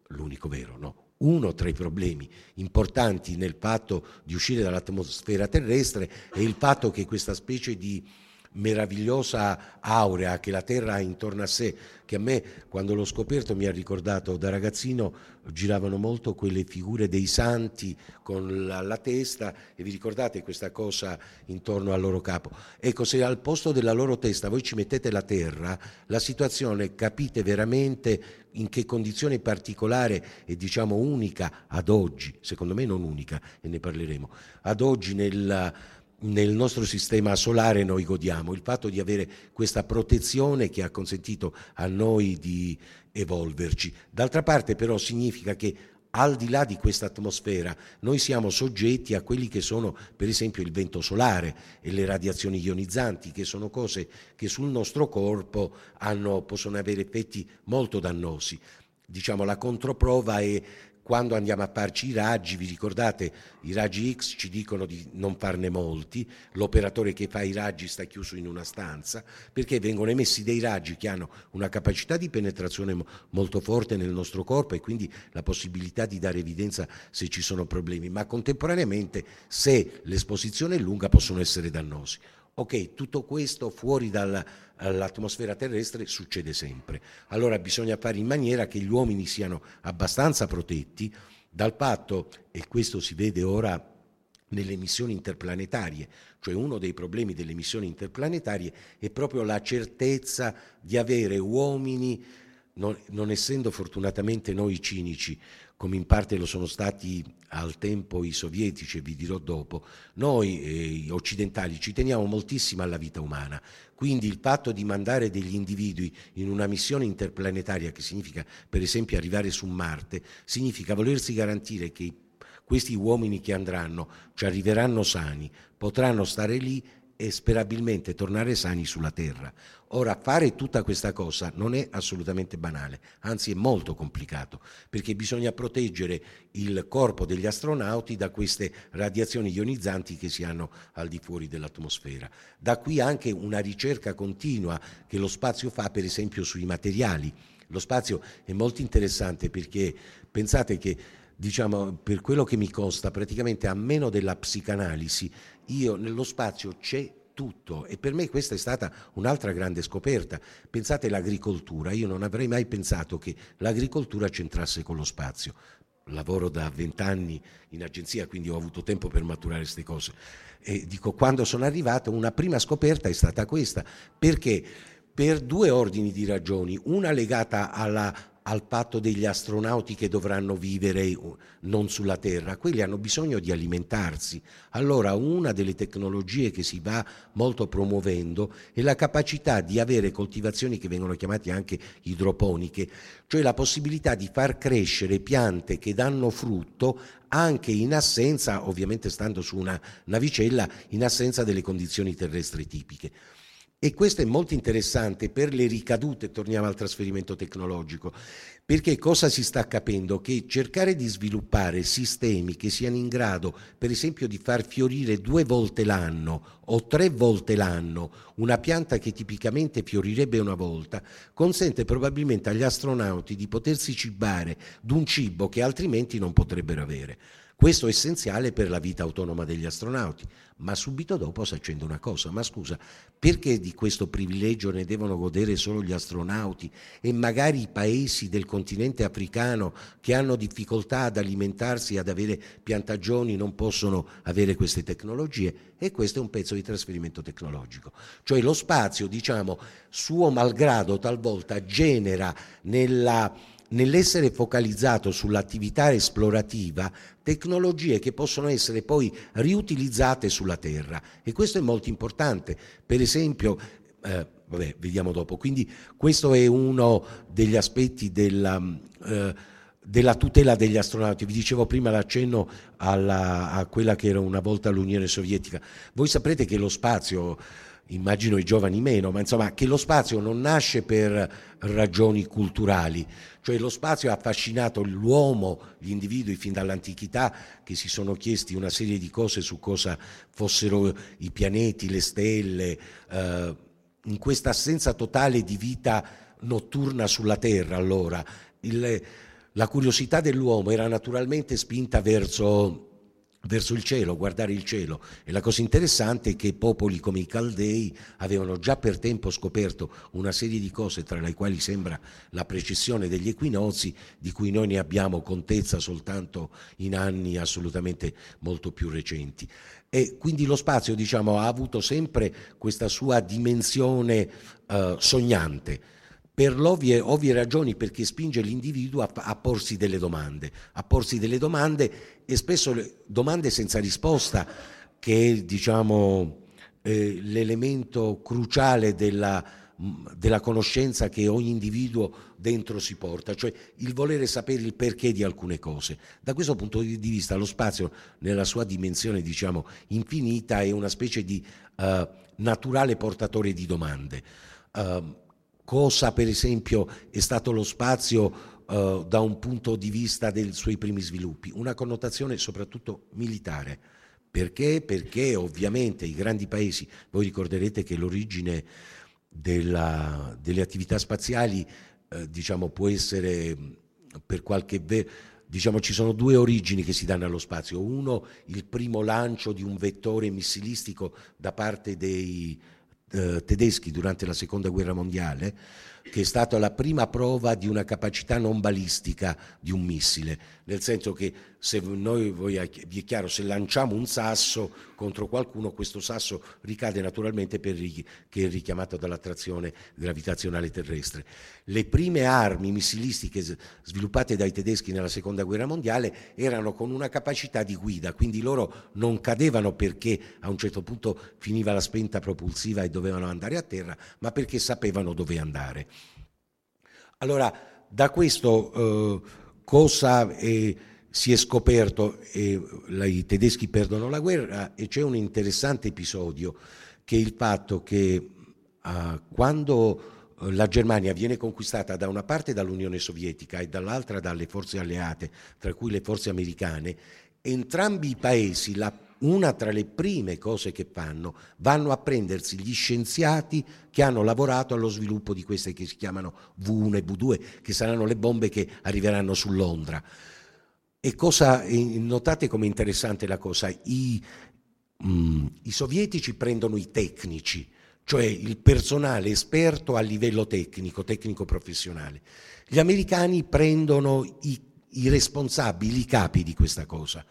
l'unico vero, no, uno tra i problemi importanti nel fatto di uscire dall'atmosfera terrestre è il fatto che questa specie di meravigliosa aurea che la Terra ha intorno a sé, che a me quando l'ho scoperto mi ha ricordato da ragazzino giravano molto quelle figure dei santi con la, la testa e vi ricordate questa cosa intorno al loro capo. Ecco, se al posto della loro testa voi ci mettete la Terra, la situazione capite veramente in che condizione particolare e diciamo unica ad oggi, secondo me non unica e ne parleremo, ad oggi nel nel nostro sistema solare noi godiamo, il fatto di avere questa protezione che ha consentito a noi di evolverci. D'altra parte però significa che al di là di questa atmosfera noi siamo soggetti a quelli che sono per esempio il vento solare e le radiazioni ionizzanti, che sono cose che sul nostro corpo hanno, possono avere effetti molto dannosi. Diciamo la controprova è quando andiamo a farci i raggi, vi ricordate, i raggi X ci dicono di non farne molti, l'operatore che fa i raggi sta chiuso in una stanza, perché vengono emessi dei raggi che hanno una capacità di penetrazione molto forte nel nostro corpo e quindi la possibilità di dare evidenza se ci sono problemi, ma contemporaneamente se l'esposizione è lunga possono essere dannosi. Ok, tutto questo fuori dall'atmosfera terrestre succede sempre. Allora bisogna fare in maniera che gli uomini siano abbastanza protetti dal fatto, e questo si vede ora nelle missioni interplanetarie, cioè uno dei problemi delle missioni interplanetarie è proprio la certezza di avere uomini non, non essendo fortunatamente noi cinici, come in parte lo sono stati al tempo i sovietici, e vi dirò dopo, noi eh, occidentali ci teniamo moltissimo alla vita umana. Quindi il fatto di mandare degli individui in una missione interplanetaria, che significa per esempio arrivare su Marte, significa volersi garantire che questi uomini che andranno ci arriveranno sani, potranno stare lì e sperabilmente tornare sani sulla Terra. Ora, fare tutta questa cosa non è assolutamente banale, anzi è molto complicato, perché bisogna proteggere il corpo degli astronauti da queste radiazioni ionizzanti che si hanno al di fuori dell'atmosfera. Da qui anche una ricerca continua che lo spazio fa, per esempio, sui materiali. Lo spazio è molto interessante perché pensate che diciamo, per quello che mi costa, praticamente a meno della psicanalisi, io nello spazio c'è tutto e per me questa è stata un'altra grande scoperta. Pensate all'agricoltura, io non avrei mai pensato che l'agricoltura c'entrasse con lo spazio. Lavoro da vent'anni in agenzia, quindi ho avuto tempo per maturare queste cose. E dico, quando sono arrivato, una prima scoperta è stata questa, perché per due ordini di ragioni, una legata alla al patto degli astronauti che dovranno vivere non sulla Terra, quelli hanno bisogno di alimentarsi. Allora una delle tecnologie che si va molto promuovendo è la capacità di avere coltivazioni che vengono chiamate anche idroponiche, cioè la possibilità di far crescere piante che danno frutto anche in assenza, ovviamente stando su una navicella, in assenza delle condizioni terrestri tipiche. E questo è molto interessante per le ricadute, torniamo al trasferimento tecnologico, perché cosa si sta capendo? Che cercare di sviluppare sistemi che siano in grado, per esempio, di far fiorire due volte l'anno o tre volte l'anno una pianta che tipicamente fiorirebbe una volta, consente probabilmente agli astronauti di potersi cibare d'un cibo che altrimenti non potrebbero avere. Questo è essenziale per la vita autonoma degli astronauti, ma subito dopo si accende una cosa, ma scusa, perché di questo privilegio ne devono godere solo gli astronauti e magari i paesi del continente africano che hanno difficoltà ad alimentarsi, ad avere piantagioni, non possono avere queste tecnologie? E questo è un pezzo di trasferimento tecnologico. Cioè lo spazio, diciamo, suo malgrado talvolta genera nella nell'essere focalizzato sull'attività esplorativa tecnologie che possono essere poi riutilizzate sulla Terra e questo è molto importante. Per esempio, eh, vabbè, vediamo dopo, quindi questo è uno degli aspetti della, eh, della tutela degli astronauti. Vi dicevo prima l'accenno alla, a quella che era una volta l'Unione Sovietica. Voi saprete che lo spazio immagino i giovani meno, ma insomma che lo spazio non nasce per ragioni culturali, cioè lo spazio ha affascinato l'uomo, gli individui fin dall'antichità che si sono chiesti una serie di cose su cosa fossero i pianeti, le stelle, eh, in questa assenza totale di vita notturna sulla Terra allora. Il, la curiosità dell'uomo era naturalmente spinta verso verso il cielo, guardare il cielo. E la cosa interessante è che popoli come i Caldei avevano già per tempo scoperto una serie di cose, tra le quali sembra la precessione degli equinozi, di cui noi ne abbiamo contezza soltanto in anni assolutamente molto più recenti. E quindi lo spazio, diciamo, ha avuto sempre questa sua dimensione eh, sognante per ovvie, ovvie, ragioni perché spinge l'individuo a, a, porsi delle domande, a porsi delle domande e spesso domande senza risposta, che è diciamo, eh, l'elemento cruciale della, della conoscenza che ogni individuo dentro si porta, cioè il volere sapere il perché di alcune cose. Da questo punto di vista lo spazio nella sua dimensione diciamo infinita è una specie di uh, naturale portatore di domande. Uh, cosa per esempio è stato lo spazio uh, da un punto di vista dei suoi primi sviluppi, una connotazione soprattutto militare. Perché? Perché ovviamente i grandi paesi, voi ricorderete che l'origine della, delle attività spaziali eh, diciamo, può essere per qualche... Ve- diciamo, ci sono due origini che si danno allo spazio. Uno, il primo lancio di un vettore missilistico da parte dei, eh, tedeschi durante la seconda guerra mondiale, che è stata la prima prova di una capacità non balistica di un missile, nel senso che se noi, vi è chiaro, se lanciamo un sasso contro qualcuno, questo sasso ricade naturalmente perché è richiamato dall'attrazione gravitazionale terrestre. Le prime armi missilistiche sviluppate dai tedeschi nella seconda guerra mondiale erano con una capacità di guida, quindi loro non cadevano perché a un certo punto finiva la spenta propulsiva e dovevano andare a terra, ma perché sapevano dove andare. Allora, da questo eh, cosa eh, si è scoperto? Eh, I tedeschi perdono la guerra e c'è un interessante episodio che è il fatto che eh, quando eh, la Germania viene conquistata da una parte dall'Unione Sovietica e dall'altra dalle forze alleate, tra cui le forze americane, entrambi i paesi la una tra le prime cose che fanno, vanno a prendersi gli scienziati che hanno lavorato allo sviluppo di queste che si chiamano V1 e V2, che saranno le bombe che arriveranno su Londra. E cosa, notate come interessante la cosa, I, mm, i sovietici prendono i tecnici, cioè il personale esperto a livello tecnico, tecnico professionale. Gli americani prendono i, i responsabili, i capi di questa cosa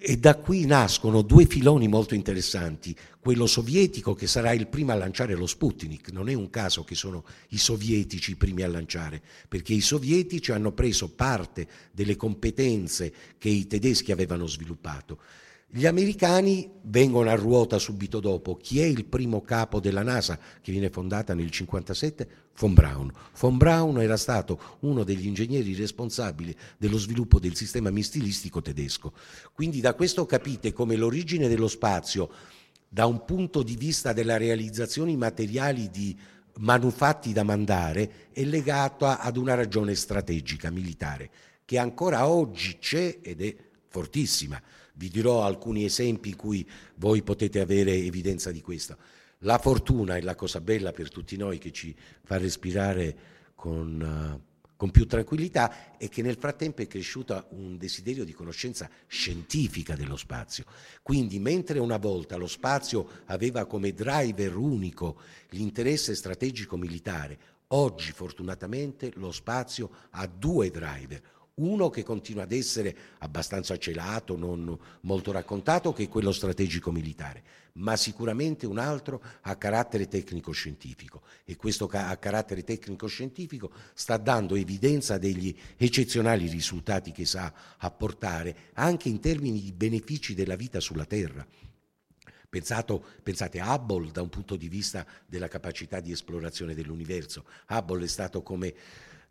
e da qui nascono due filoni molto interessanti, quello sovietico che sarà il primo a lanciare lo Sputnik, non è un caso che sono i sovietici i primi a lanciare, perché i sovietici hanno preso parte delle competenze che i tedeschi avevano sviluppato gli americani vengono a ruota subito dopo. Chi è il primo capo della NASA che viene fondata nel 1957? Von Braun. Von Braun era stato uno degli ingegneri responsabili dello sviluppo del sistema missilistico tedesco. Quindi da questo capite come l'origine dello spazio, da un punto di vista della realizzazione materiali di manufatti da mandare, è legata ad una ragione strategica militare, che ancora oggi c'è ed è fortissima. Vi dirò alcuni esempi in cui voi potete avere evidenza di questo. La fortuna è la cosa bella per tutti noi che ci fa respirare con, uh, con più tranquillità e che nel frattempo è cresciuto un desiderio di conoscenza scientifica dello spazio. Quindi mentre una volta lo spazio aveva come driver unico l'interesse strategico militare, oggi fortunatamente lo spazio ha due driver uno che continua ad essere abbastanza celato, non molto raccontato, che è quello strategico militare, ma sicuramente un altro a carattere tecnico-scientifico e questo a carattere tecnico-scientifico sta dando evidenza degli eccezionali risultati che sa apportare anche in termini di benefici della vita sulla Terra. Pensato, pensate a Hubble da un punto di vista della capacità di esplorazione dell'universo. Hubble è stato come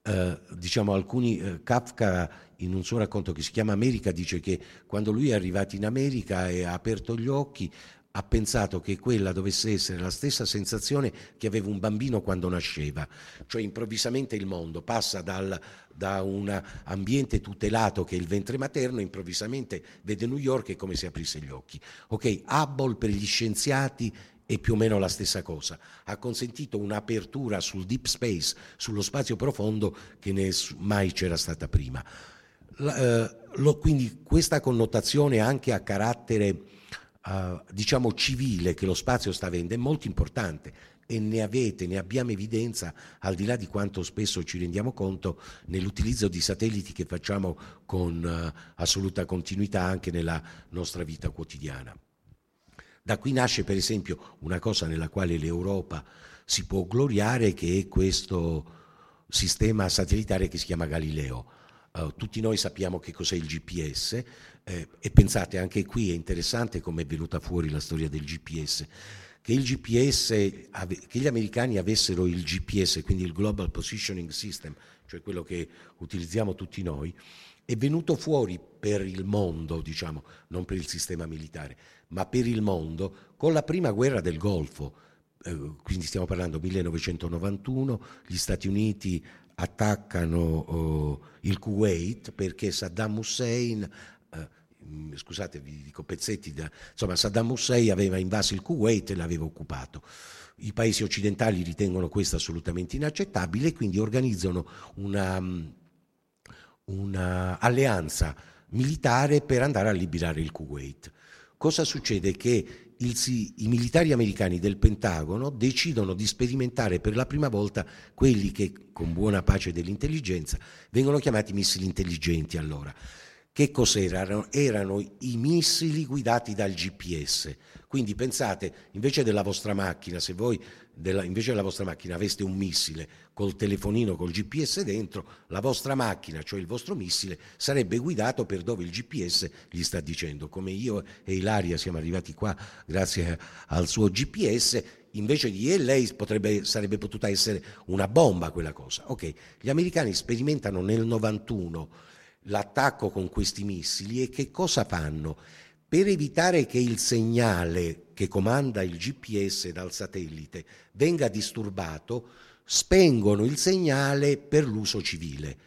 eh, diciamo alcuni, eh, Kafka in un suo racconto che si chiama America dice che quando lui è arrivato in America e ha aperto gli occhi ha pensato che quella dovesse essere la stessa sensazione che aveva un bambino quando nasceva, cioè improvvisamente il mondo passa dal, da un ambiente tutelato che è il ventre materno, improvvisamente vede New York e come se aprisse gli occhi. Ok, Hubble per gli scienziati è più o meno la stessa cosa. Ha consentito un'apertura sul deep space, sullo spazio profondo che mai c'era stata prima. La, eh, lo, quindi questa connotazione anche a carattere eh, diciamo civile che lo spazio sta avendo è molto importante e ne avete, ne abbiamo evidenza al di là di quanto spesso ci rendiamo conto nell'utilizzo di satelliti che facciamo con uh, assoluta continuità anche nella nostra vita quotidiana. Da qui nasce per esempio una cosa nella quale l'Europa si può gloriare che è questo sistema satellitare che si chiama Galileo. Uh, tutti noi sappiamo che cos'è il GPS eh, e pensate anche qui è interessante come è venuta fuori la storia del GPS. Che, il GPS, che gli americani avessero il GPS, quindi il Global Positioning System, cioè quello che utilizziamo tutti noi, è venuto fuori per il mondo, diciamo, non per il sistema militare, ma per il mondo con la prima guerra del Golfo. Eh, quindi stiamo parlando 1991, gli Stati Uniti attaccano oh, il Kuwait perché Saddam Hussein eh, scusate vi dico pezzetti da, insomma Saddam Hussein aveva invaso il Kuwait e l'aveva occupato i paesi occidentali ritengono questo assolutamente inaccettabile e quindi organizzano una un'alleanza militare per andare a liberare il Kuwait. Cosa succede? Che il, i militari americani del Pentagono decidono di sperimentare per la prima volta quelli che, con buona pace dell'intelligenza, vengono chiamati missili intelligenti allora. Che cos'erano? Erano i missili guidati dal GPS. Quindi pensate, invece della vostra macchina, se voi della, invece della vostra macchina aveste un missile col telefonino, col GPS dentro, la vostra macchina, cioè il vostro missile, sarebbe guidato per dove il GPS gli sta dicendo. Come io e Ilaria siamo arrivati qua grazie al suo GPS, invece di lei potrebbe, sarebbe potuta essere una bomba quella cosa. Ok, gli americani sperimentano nel 91 l'attacco con questi missili e che cosa fanno? Per evitare che il segnale che comanda il GPS dal satellite venga disturbato, spengono il segnale per l'uso civile.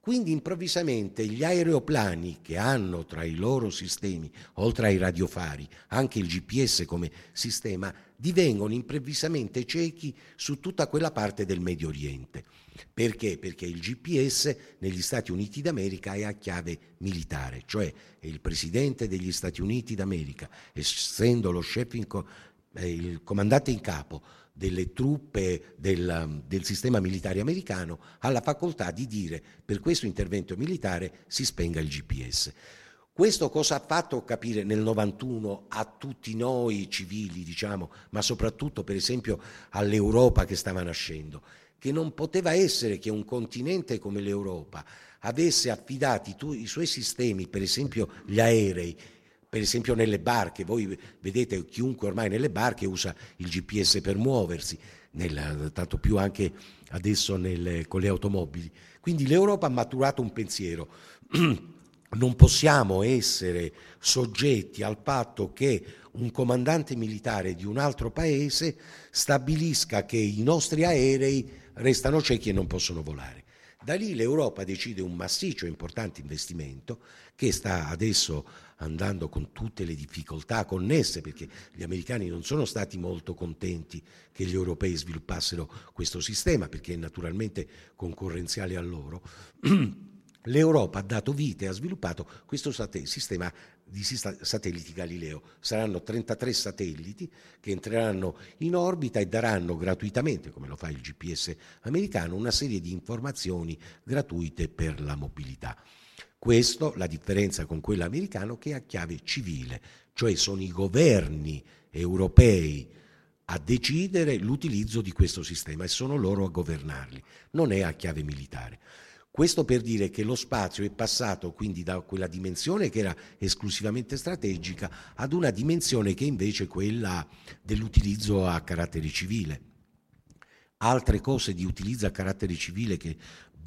Quindi improvvisamente gli aeroplani che hanno tra i loro sistemi, oltre ai radiofari, anche il GPS come sistema, divengono improvvisamente ciechi su tutta quella parte del Medio Oriente. Perché? Perché il GPS negli Stati Uniti d'America è a chiave militare, cioè il presidente degli Stati Uniti d'America, essendo lo chef in co- eh, il comandante in capo delle truppe del, del, sistema militare americano, ha la facoltà di dire per questo intervento militare si spenga il GPS. Questo cosa ha fatto capire nel 91 a tutti noi civili, diciamo, ma soprattutto per esempio all'Europa che stava nascendo? Che non poteva essere che un continente come l'Europa avesse affidati tu, i suoi sistemi, per esempio gli aerei, per esempio nelle barche, voi vedete chiunque ormai nelle barche usa il GPS per muoversi, nel, tanto più anche adesso nel, con le automobili. Quindi l'Europa ha maturato un pensiero. non possiamo essere soggetti al fatto che un comandante militare di un altro paese stabilisca che i nostri aerei restano ciechi e non possono volare. Da lì l'Europa decide un massiccio e importante investimento che sta adesso andando con tutte le difficoltà connesse, perché gli americani non sono stati molto contenti che gli europei sviluppassero questo sistema, perché è naturalmente concorrenziale a loro. L'Europa ha dato vita e ha sviluppato questo sistema di satelliti Galileo. Saranno 33 satelliti che entreranno in orbita e daranno gratuitamente, come lo fa il GPS americano, una serie di informazioni gratuite per la mobilità. Questo la differenza con quello americano che è a chiave civile, cioè sono i governi europei a decidere l'utilizzo di questo sistema e sono loro a governarli, non è a chiave militare. Questo per dire che lo spazio è passato quindi da quella dimensione che era esclusivamente strategica ad una dimensione che invece è quella dell'utilizzo a carattere civile. Altre cose di utilizzo a carattere civile che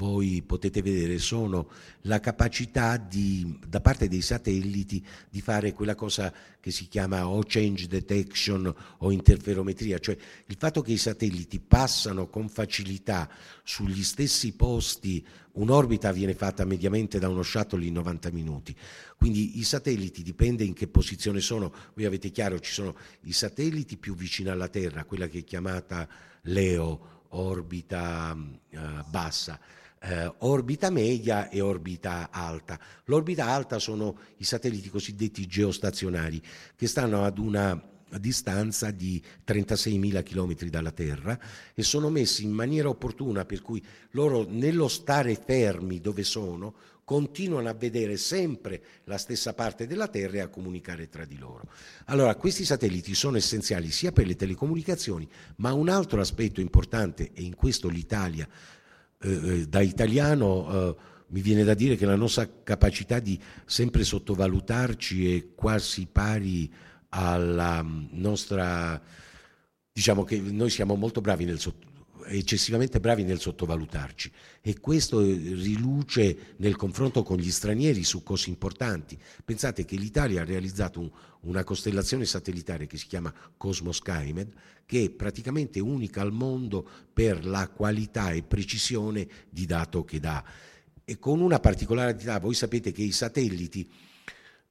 voi potete vedere sono la capacità di, da parte dei satelliti di fare quella cosa che si chiama o change detection o interferometria, cioè il fatto che i satelliti passano con facilità sugli stessi posti, un'orbita viene fatta mediamente da uno shuttle in 90 minuti, quindi i satelliti dipende in che posizione sono, voi avete chiaro ci sono i satelliti più vicini alla Terra, quella che è chiamata LEO, orbita uh, bassa, eh, orbita media e orbita alta. L'orbita alta sono i satelliti cosiddetti geostazionari che stanno ad una distanza di 36.000 km dalla Terra e sono messi in maniera opportuna per cui loro nello stare fermi dove sono continuano a vedere sempre la stessa parte della Terra e a comunicare tra di loro. Allora, questi satelliti sono essenziali sia per le telecomunicazioni, ma un altro aspetto importante, e in questo l'Italia eh, eh, da italiano eh, mi viene da dire che la nostra capacità di sempre sottovalutarci è quasi pari alla mm, nostra, diciamo che noi siamo molto bravi nel eccessivamente bravi nel sottovalutarci e questo riluce nel confronto con gli stranieri su cose importanti. Pensate che l'Italia ha realizzato un, una costellazione satellitare che si chiama Cosmos Skymed, che è praticamente unica al mondo per la qualità e precisione di dato che dà. E con una particolarità, voi sapete che i satelliti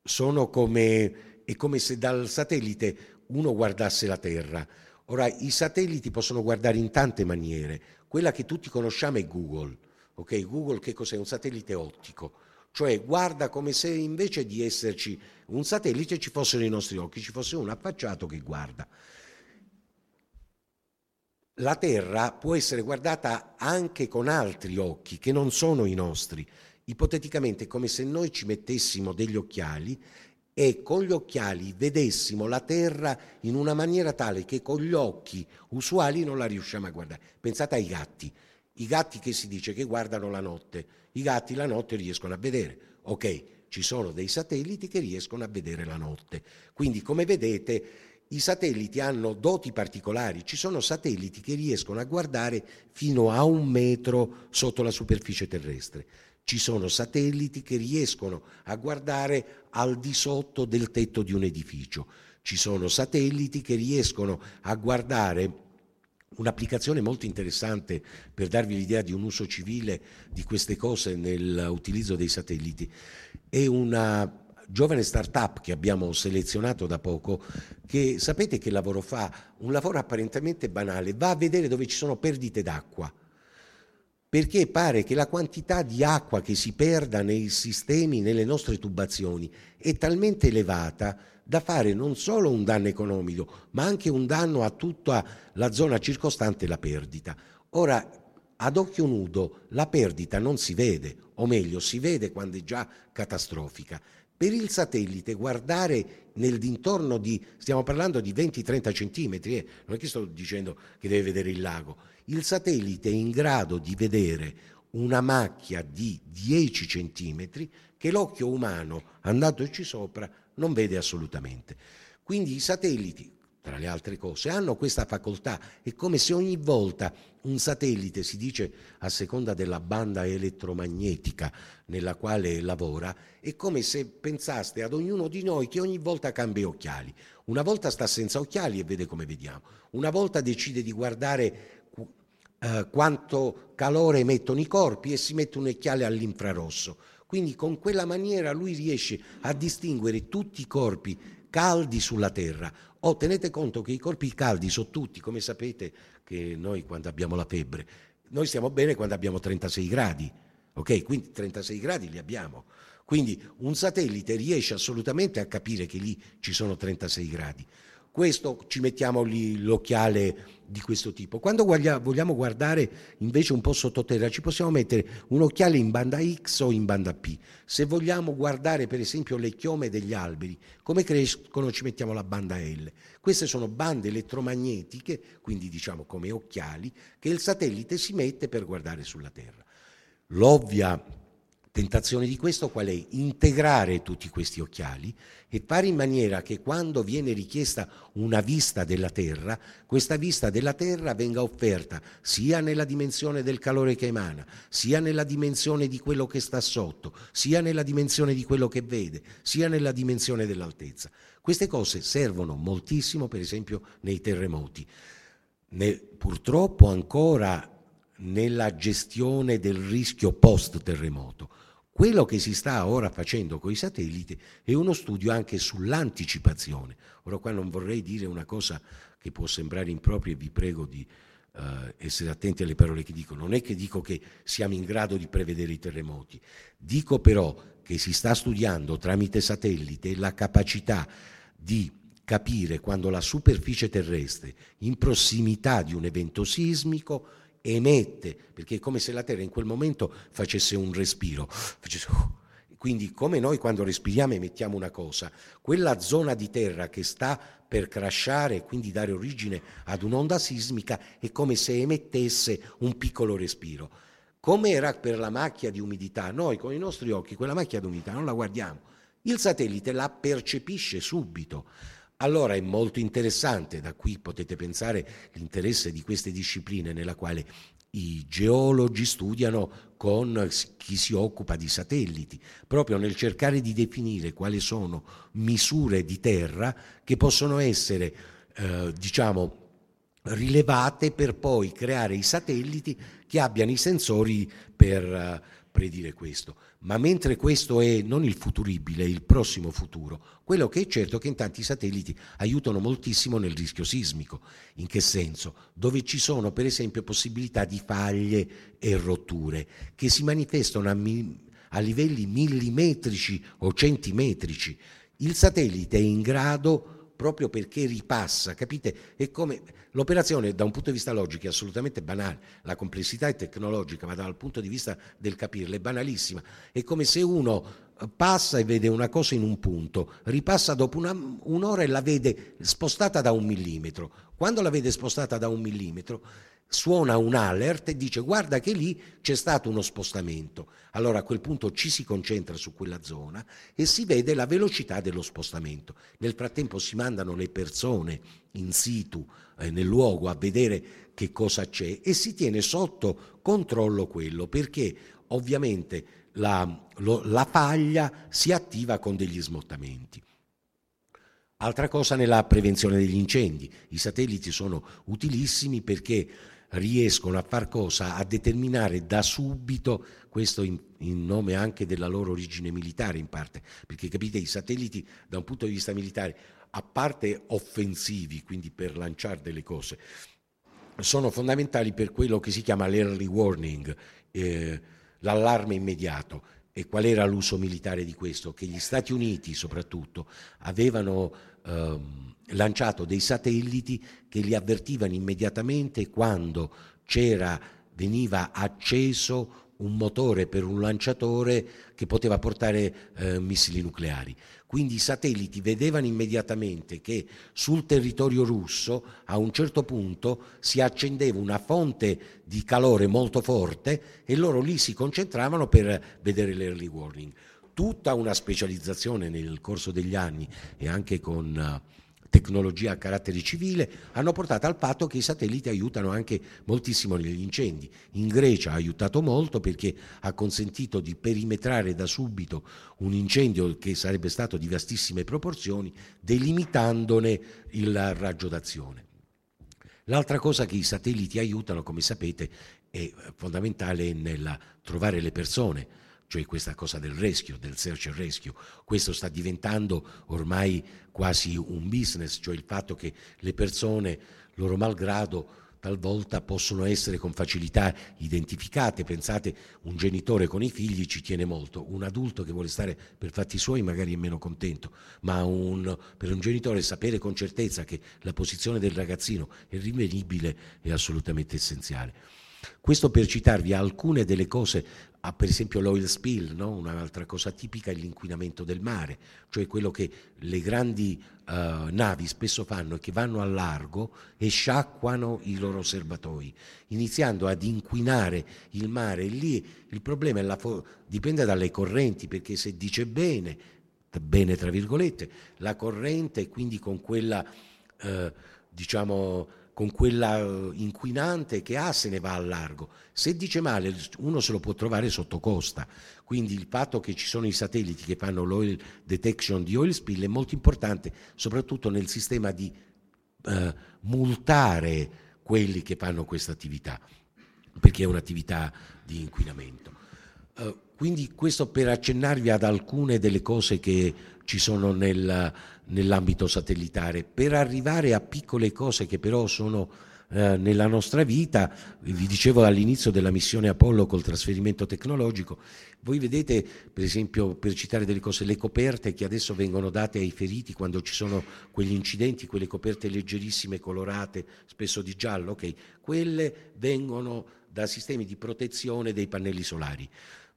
sono come, è come se dal satellite uno guardasse la Terra Ora, i satelliti possono guardare in tante maniere. Quella che tutti conosciamo è Google. Okay? Google che cos'è? Un satellite ottico. cioè guarda come se invece di esserci un satellite ci fossero i nostri occhi, ci fosse un affacciato che guarda. La Terra può essere guardata anche con altri occhi che non sono i nostri. Ipoteticamente è come se noi ci mettessimo degli occhiali e con gli occhiali vedessimo la Terra in una maniera tale che con gli occhi usuali non la riusciamo a guardare. Pensate ai gatti, i gatti che si dice che guardano la notte, i gatti la notte riescono a vedere. Ok, ci sono dei satelliti che riescono a vedere la notte. Quindi come vedete i satelliti hanno doti particolari, ci sono satelliti che riescono a guardare fino a un metro sotto la superficie terrestre, ci sono satelliti che riescono a guardare al di sotto del tetto di un edificio, ci sono satelliti che riescono a guardare Un'applicazione molto interessante per darvi l'idea di un uso civile di queste cose nell'utilizzo dei satelliti. È una giovane startup che abbiamo selezionato da poco, che sapete che lavoro fa? Un lavoro apparentemente banale, va a vedere dove ci sono perdite d'acqua, perché pare che la quantità di acqua che si perda nei sistemi, nelle nostre tubazioni, è talmente elevata da fare non solo un danno economico, ma anche un danno a tutta la zona circostante la perdita. Ora, ad occhio nudo la perdita non si vede, o meglio, si vede quando è già catastrofica. Per il satellite guardare nel dintorno di, stiamo parlando di 20-30 centimetri, eh, non è che sto dicendo che deve vedere il lago, il satellite è in grado di vedere una macchia di 10 centimetri che l'occhio umano, andandoci sopra, non vede assolutamente. Quindi i satelliti, tra le altre cose, hanno questa facoltà. È come se ogni volta un satellite, si dice a seconda della banda elettromagnetica nella quale lavora, è come se pensaste ad ognuno di noi che ogni volta cambia occhiali. Una volta sta senza occhiali e vede come vediamo, una volta decide di guardare eh, quanto calore emettono i corpi e si mette un occhiale all'infrarosso. Quindi con quella maniera lui riesce a distinguere tutti i corpi caldi sulla Terra. O oh, tenete conto che i corpi caldi sono tutti, come sapete che noi quando abbiamo la febbre, noi stiamo bene quando abbiamo 36 gradi, ok? Quindi 36 gradi li abbiamo. Quindi un satellite riesce assolutamente a capire che lì ci sono 36 gradi. Questo ci mettiamo lì l'occhiale di questo tipo. Quando vogliamo guardare invece un po' sottoterra ci possiamo mettere un occhiale in banda X o in banda P. Se vogliamo guardare per esempio le chiome degli alberi, come crescono ci mettiamo la banda L. Queste sono bande elettromagnetiche, quindi diciamo come occhiali, che il satellite si mette per guardare sulla Terra. L'ovvia tentazione di questo qual è? Integrare tutti questi occhiali e fare in maniera che quando viene richiesta una vista della Terra, questa vista della Terra venga offerta sia nella dimensione del calore che emana, sia nella dimensione di quello che sta sotto, sia nella dimensione di quello che vede, sia nella dimensione dell'altezza. Queste cose servono moltissimo, per esempio, nei terremoti. Ne, purtroppo ancora nella gestione del rischio post terremoto. Quello che si sta ora facendo con i satelliti è uno studio anche sull'anticipazione. Ora qua non vorrei dire una cosa che può sembrare impropria e vi prego di uh, essere attenti alle parole che dico. Non è che dico che siamo in grado di prevedere i terremoti, dico però che si sta studiando tramite satellite la capacità di capire quando la superficie terrestre in prossimità di un evento sismico emette, perché è come se la Terra in quel momento facesse un respiro. Facesse, uh, quindi come noi quando respiriamo emettiamo una cosa, quella zona di terra che sta per crashare e quindi dare origine ad un'onda sismica è come se emettesse un piccolo respiro. Come era per la macchia di umidità, noi con i nostri occhi quella macchia di umidità non la guardiamo, il satellite la percepisce subito. Allora è molto interessante, da qui potete pensare l'interesse di queste discipline nella quale i geologi studiano con chi si occupa di satelliti, proprio nel cercare di definire quali sono misure di terra che possono essere, eh, diciamo, rilevate per poi creare i satelliti che abbiano i sensori per eh, predire questo. Ma mentre questo è non il futuribile, il prossimo futuro, quello che è certo è che intanto i satelliti aiutano moltissimo nel rischio sismico. In che senso? Dove ci sono per esempio possibilità di faglie e rotture che si manifestano a, mi- a livelli millimetrici o centimetrici. Il satellite è in grado proprio perché ripassa, capite? È come l'operazione da un punto di vista logico è assolutamente banale, la complessità è tecnologica, ma dal punto di vista del capirla è banalissima. È come se uno passa e vede una cosa in un punto, ripassa dopo una, un'ora e la vede spostata da un millimetro. Quando la vede spostata da un millimetro, suona un alert e dice guarda che lì c'è stato uno spostamento. Allora a quel punto ci si concentra su quella zona e si vede la velocità dello spostamento. Nel frattempo si mandano le persone in situ, eh, nel luogo, a vedere che cosa c'è e si tiene sotto controllo quello perché ovviamente la, lo, la faglia si attiva con degli smottamenti. Altra cosa nella prevenzione degli incendi. I satelliti sono utilissimi perché riescono a far cosa? A determinare da subito, questo in, in, nome anche della loro origine militare in parte, perché capite i satelliti da un punto di vista militare, a parte offensivi, quindi per lanciare delle cose, sono fondamentali per quello che si chiama l'early warning, eh, l'allarme immediato. E qual era l'uso militare di questo? Che gli Stati Uniti soprattutto avevano ehm, lanciato dei satelliti che li avvertivano immediatamente quando veniva acceso un motore per un lanciatore che poteva portare eh, missili nucleari. Quindi i satelliti vedevano immediatamente che sul territorio russo a un certo punto si accendeva una fonte di calore molto forte e loro lì si concentravano per vedere l'early warning. Tutta una specializzazione nel corso degli anni e anche con uh, tecnologia a carattere civile hanno portato al fatto che i satelliti aiutano anche moltissimo negli incendi. In Grecia ha aiutato molto perché ha consentito di perimetrare da subito un incendio che sarebbe stato di vastissime proporzioni, delimitandone il raggio d'azione. L'altra cosa che i satelliti aiutano, come sapete, è fondamentale nel trovare le persone cioè questa cosa del rescue, del search and rescue. Questo sta diventando ormai quasi un business, cioè il fatto che le persone, loro malgrado, talvolta possono essere con facilità identificate. Pensate, un genitore con i figli ci tiene molto, un adulto che vuole stare per fatti suoi magari è meno contento, ma un, per un genitore sapere con certezza che la posizione del ragazzino è rinvenibile è assolutamente essenziale. Questo per citarvi alcune delle cose, ah, per esempio l'oil spill, no? un'altra cosa tipica è l'inquinamento del mare, cioè quello che le grandi uh, navi spesso fanno è che vanno al largo e sciacquano i loro serbatoi, iniziando ad inquinare il mare. E lì il problema fo- dipende dalle correnti, perché se dice bene, bene tra virgolette, la corrente quindi con quella, uh, diciamo, con quella eh, inquinante che ha se ne va al largo. Se dice male uno se lo può trovare sotto costa, quindi il fatto che ci sono i satelliti che fanno l'oil detection di oil spill è molto importante, soprattutto nel sistema di eh, multare quelli che fanno questa attività, perché è un'attività di inquinamento. Uh, quindi questo per accennarvi ad alcune delle cose che ci sono nel, nell'ambito satellitare, per arrivare a piccole cose che però sono eh, nella nostra vita, vi dicevo all'inizio della missione Apollo col trasferimento tecnologico, voi vedete per esempio, per citare delle cose, le coperte che adesso vengono date ai feriti quando ci sono quegli incidenti, quelle coperte leggerissime, colorate, spesso di giallo, ok, quelle vengono da sistemi di protezione dei pannelli solari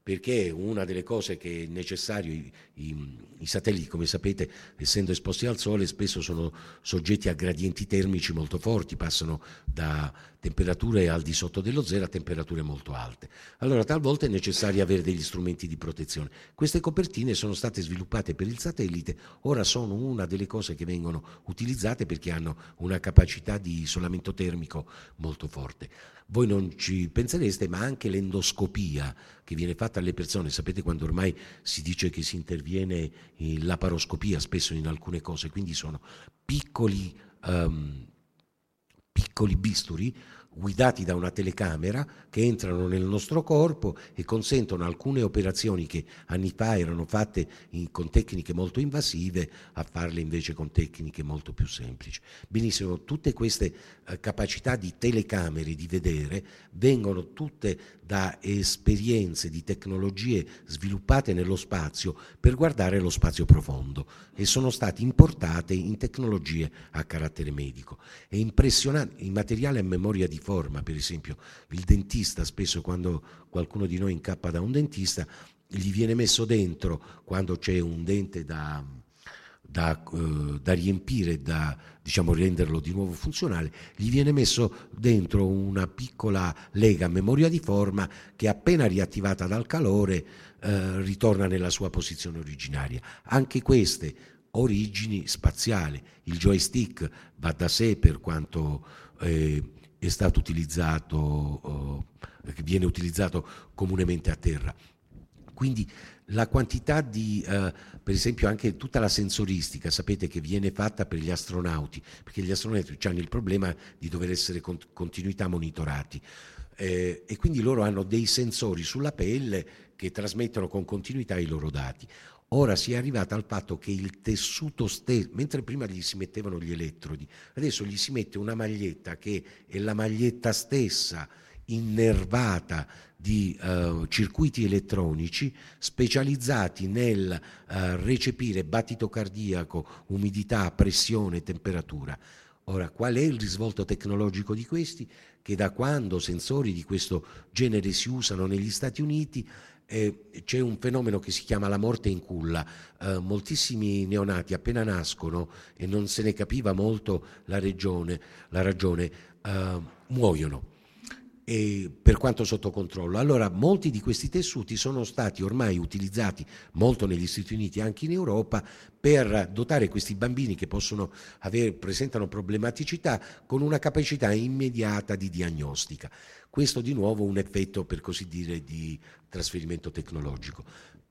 perché una delle cose che è necessario, i, i, i, satelliti come sapete essendo esposti al sole spesso sono soggetti a gradienti termici molto forti, passano da temperature al di sotto dello zero a temperature molto alte. Allora talvolta è necessario avere degli strumenti di protezione. Queste copertine sono state sviluppate per il satellite, ora sono una delle cose che vengono utilizzate perché hanno una capacità di isolamento termico molto forte. Voi non ci pensereste, ma anche l'endoscopia che viene fatta alle persone, sapete quando ormai si dice che si interviene in laparoscopia spesso in alcune cose, quindi sono piccoli, um, piccoli bisturi guidati da una telecamera che entrano nel nostro corpo e consentono alcune operazioni che anni fa erano fatte in, con tecniche molto invasive a farle invece con tecniche molto più semplici. Benissimo, tutte queste eh, capacità di telecamere di vedere vengono tutte da esperienze di tecnologie sviluppate nello spazio per guardare lo spazio profondo e sono state importate in tecnologie a carattere medico. È impressionante, il materiale a memoria di forma, per esempio, il dentista spesso quando qualcuno di noi incappa da un dentista, gli viene messo dentro quando c'è un dente da, da, uh, da, riempire, da diciamo, renderlo di nuovo funzionale, gli viene messo dentro una piccola lega a memoria di forma che appena riattivata dal calore uh, ritorna nella sua posizione originaria. Anche queste origini spaziali, il joystick va da sé per quanto eh, è stato utilizzato, eh, viene utilizzato comunemente a terra. Quindi la quantità di, eh, per esempio anche tutta la sensoristica, sapete che viene fatta per gli astronauti, perché gli astronauti hanno il problema di dover essere con continuità monitorati. Eh, e quindi loro hanno dei sensori sulla pelle che trasmettono con continuità i loro dati. Ora si è arrivata al fatto che il tessuto stesso, mentre prima gli si mettevano gli elettrodi, adesso gli si mette una maglietta che è la maglietta stessa innervata di uh, circuiti elettronici specializzati nel uh, recepire battito cardiaco, umidità, pressione, temperatura. Ora, qual è il risvolto tecnologico di questi? Che da quando sensori di questo genere si usano negli Stati Uniti eh, c'è un fenomeno che si chiama la morte in culla. Eh, moltissimi neonati appena nascono e non se ne capiva molto la, regione, la ragione, eh, muoiono. Per quanto sotto controllo. Allora, molti di questi tessuti sono stati ormai utilizzati molto negli Stati Uniti e anche in Europa per dotare questi bambini che possono avere, presentano problematicità con una capacità immediata di diagnostica. Questo di nuovo un effetto per così dire di trasferimento tecnologico.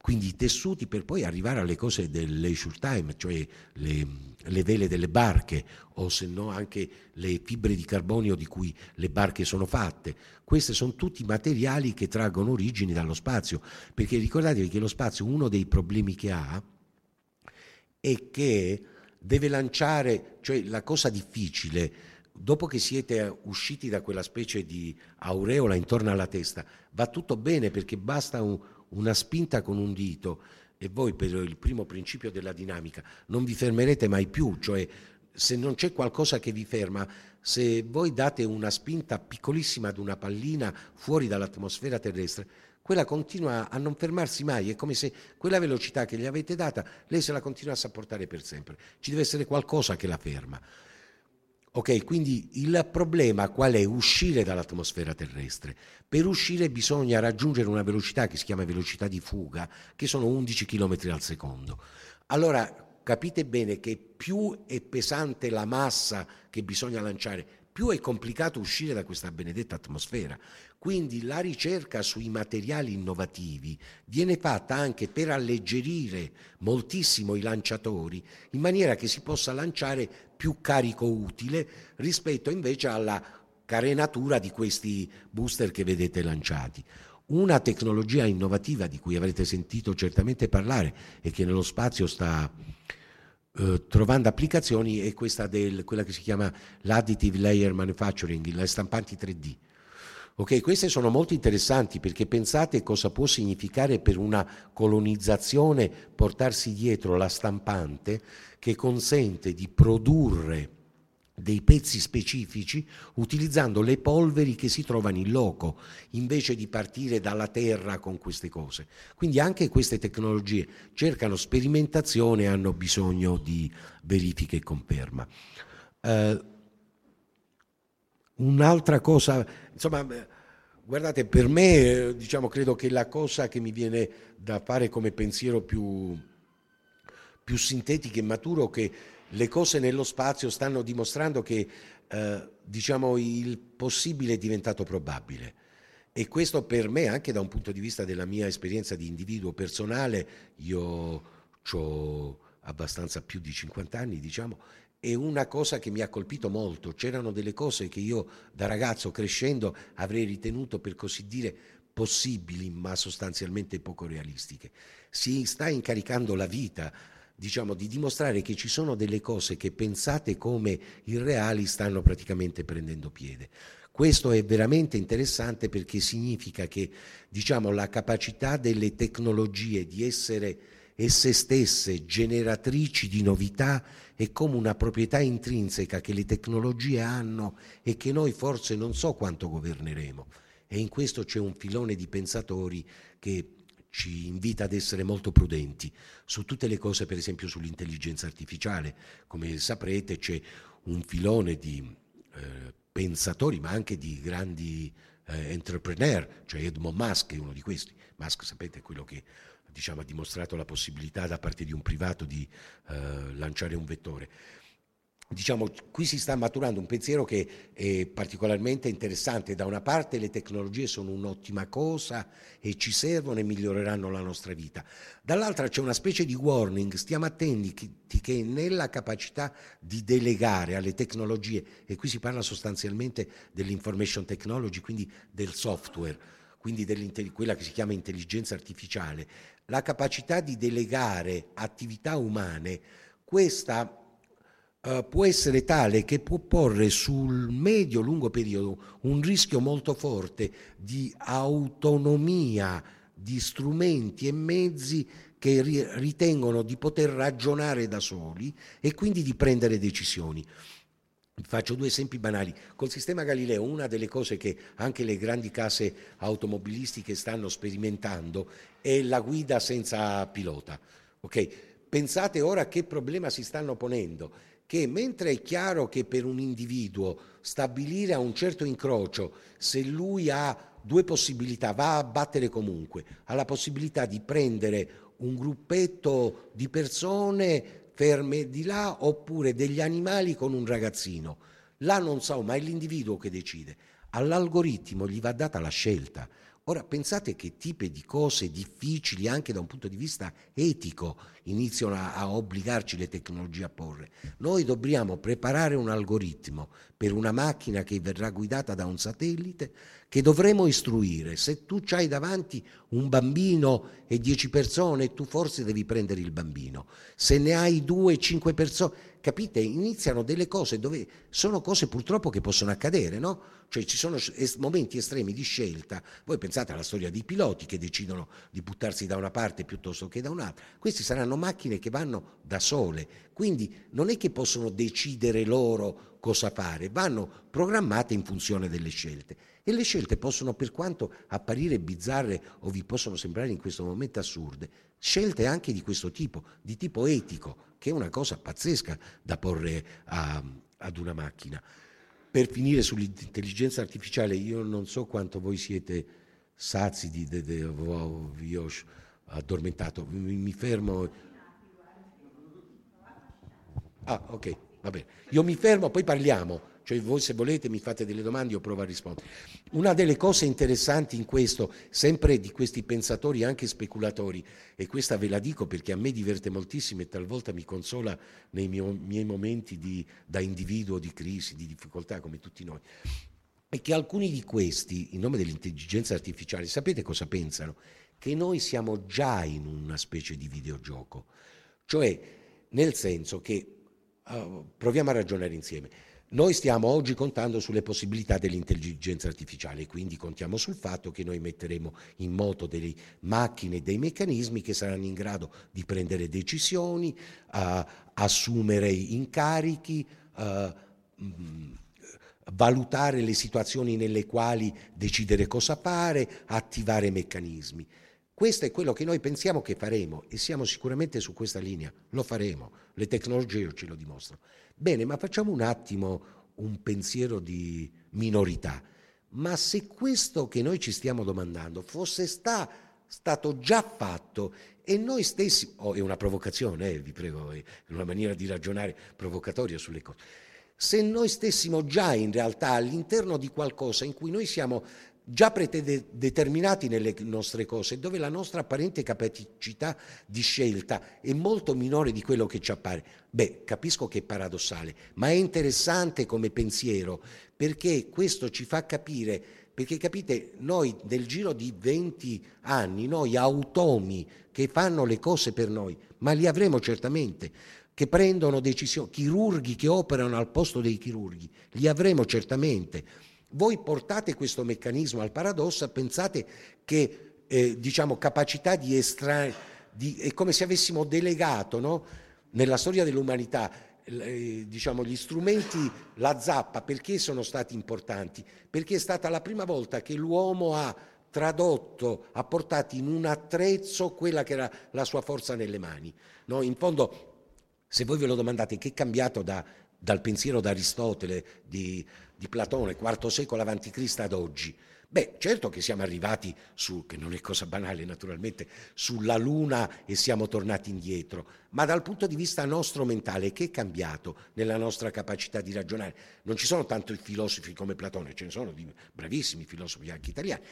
Quindi i tessuti per poi arrivare alle cose del leisure time, cioè le, le vele delle barche o se no anche le fibre di carbonio di cui le barche sono fatte. Questi sono tutti materiali che traggono origini dallo spazio, perché ricordatevi che lo spazio uno dei problemi che ha è che deve lanciare, cioè la cosa difficile dopo che siete usciti da quella specie di aureola intorno alla testa, va tutto bene perché basta un, una spinta con un dito e voi per il primo principio della dinamica non vi fermerete mai più, cioè se non c'è qualcosa che vi ferma, se voi date una spinta piccolissima ad una pallina fuori dall'atmosfera terrestre, quella continua a non fermarsi mai, è come se quella velocità che gli avete data, lei se la continuasse a portare per sempre. Ci deve essere qualcosa che la ferma. Ok, quindi il problema qual è? Uscire dall'atmosfera terrestre. Per uscire bisogna raggiungere una velocità che si chiama velocità di fuga, che sono 11 km al secondo. Allora capite bene che più è pesante la massa che bisogna lanciare, più è complicato uscire da questa benedetta atmosfera. Quindi la ricerca sui materiali innovativi viene fatta anche per alleggerire moltissimo i lanciatori, in maniera che si possa lanciare più carico utile rispetto invece alla carenatura di questi booster che vedete lanciati. Una tecnologia innovativa di cui avrete sentito certamente parlare e che nello spazio sta eh, trovando applicazioni è questa del, quella che si chiama l'additive layer manufacturing, le stampanti 3D. Ok, queste sono molto interessanti perché pensate cosa può significare per una colonizzazione portarsi dietro la stampante che consente di produrre dei pezzi specifici utilizzando le polveri che si trovano in loco invece di partire dalla terra con queste cose. Quindi anche queste tecnologie cercano sperimentazione e hanno bisogno di verifiche e conferma. Uh, un'altra cosa, insomma, guardate, per me diciamo, credo che la cosa che mi viene da fare come pensiero più, più sintetico e maturo che le cose nello spazio stanno dimostrando che eh, diciamo, il possibile è diventato probabile. E questo per me, anche da un punto di vista della mia esperienza di individuo personale, io ho abbastanza più di 50 anni, diciamo, è una cosa che mi ha colpito molto. C'erano delle cose che io da ragazzo crescendo avrei ritenuto per così dire possibili, ma sostanzialmente poco realistiche. Si sta incaricando la vita, diciamo, di dimostrare che ci sono delle cose che pensate come irreali stanno praticamente prendendo piede. Questo è veramente interessante perché significa che diciamo, la capacità delle tecnologie di essere esse stesse generatrici di novità è come una proprietà intrinseca che le tecnologie hanno e che noi forse non so quanto governeremo. E in questo c'è un filone di pensatori che ci invita ad essere molto prudenti su tutte le cose, per esempio sull'intelligenza artificiale. Come saprete c'è un filone di eh, pensatori, ma anche di grandi eh, entrepreneur, cioè Edmond Musk è uno di questi. Musk, sapete, è quello che diciamo, ha dimostrato la possibilità da parte di un privato di eh, lanciare un vettore. Diciamo, qui si sta maturando un pensiero che è particolarmente interessante. Da una parte le tecnologie sono un'ottima cosa e ci servono e miglioreranno la nostra vita. Dall'altra c'è una specie di warning, stiamo attenti che nella capacità di delegare alle tecnologie, e qui si parla sostanzialmente dell'information technology, quindi del software, quindi quella che si chiama intelligenza artificiale, la capacità di delegare attività umane, questa uh, può essere tale che può porre sul medio-lungo periodo un rischio molto forte di autonomia di strumenti e mezzi che ritengono di poter ragionare da soli e quindi di prendere decisioni. Faccio due esempi banali. Col sistema Galileo una delle cose che anche le grandi case automobilistiche stanno sperimentando è la guida senza pilota. Okay? Pensate ora che problema si stanno ponendo, che mentre è chiaro che per un individuo stabilire a un certo incrocio se lui ha due possibilità, va a battere comunque, ha la possibilità di prendere un gruppetto di persone ferme di là oppure degli animali con un ragazzino. Là non so, ma è l'individuo che decide. All'algoritmo gli va data la scelta. Ora pensate che tipi di cose difficili anche da un punto di vista etico iniziano a, a, obbligarci le tecnologie a porre. Noi dobbiamo preparare un algoritmo per una macchina che verrà guidata da un satellite che dovremo istruire. Se tu hai davanti un bambino e dieci persone, tu forse devi prendere il bambino. Se ne hai due, cinque persone, capite? Iniziano delle cose dove sono cose purtroppo che possono accadere, no? Cioè ci sono momenti estremi di scelta. Voi pensate alla storia dei piloti che decidono di buttarsi da una parte piuttosto che da un'altra. Questi saranno macchine che vanno da sole, quindi non è che possono decidere loro cosa fare, vanno programmate in funzione delle scelte. E le scelte possono, per quanto apparire bizzarre o vi possono sembrare in questo momento assurde, scelte anche di questo tipo, di tipo etico, che è una cosa pazzesca da porre a, ad una macchina. Per finire sull'intelligenza artificiale, io non so quanto voi siete sazi di, di, ho addormentato, mi, mi fermo. Ah, ok, va bene. Io mi fermo, poi parliamo cioè voi se volete mi fate delle domande io provo a rispondere. Una delle cose interessanti in questo, sempre di questi pensatori anche speculatori, e questa ve la dico perché a me diverte moltissimo e talvolta mi consola nei miei, miei momenti di, da individuo di crisi, di difficoltà come tutti noi, è che alcuni di questi, in nome dell'intelligenza artificiale, sapete cosa pensano? Che noi siamo già in una specie di videogioco, cioè nel senso che, uh, proviamo a ragionare insieme, noi stiamo oggi contando sulle possibilità dell'intelligenza artificiale, quindi contiamo sul fatto che noi metteremo in moto delle macchine dei meccanismi che saranno in grado di prendere decisioni, uh, assumere incarichi, uh, mh, valutare le situazioni nelle quali decidere cosa fare, attivare meccanismi. Questo è quello che noi pensiamo che faremo e siamo sicuramente su questa linea, lo faremo, le tecnologie ce lo dimostrano. Bene, ma facciamo un attimo un pensiero di minorità. Ma se questo che noi ci stiamo domandando fosse sta, stato già fatto e noi stessi, oh, è una provocazione, eh, vi prego, è una maniera di ragionare provocatoria sulle cose, se noi stessimo già in realtà all'interno di qualcosa in cui noi siamo già predeterminati nelle nostre cose, dove la nostra apparente capacità di scelta è molto minore di quello che ci appare. Beh, capisco che è paradossale, ma è interessante come pensiero, perché questo ci fa capire, perché capite, noi nel giro di 20 anni, noi automi che fanno le cose per noi, ma li avremo certamente, che prendono decisioni, chirurghi che operano al posto dei chirurghi, li avremo certamente voi portate questo meccanismo al paradosso, pensate che eh, diciamo, capacità di estrarre, è come se avessimo delegato no? nella storia dell'umanità eh, diciamo, gli strumenti, la zappa, perché sono stati importanti? Perché è stata la prima volta che l'uomo ha tradotto, ha portato in un attrezzo quella che era la sua forza nelle mani. No? In fondo, se voi ve lo domandate che è cambiato da, dal pensiero d'Aristotele, di, di Platone, IV secolo a.C. ad oggi. Beh, certo che siamo arrivati su, che non è cosa banale naturalmente, sulla Luna e siamo tornati indietro, ma dal punto di vista nostro mentale, che è cambiato nella nostra capacità di ragionare? Non ci sono tanto i filosofi come Platone, ce ne sono di bravissimi filosofi anche italiani.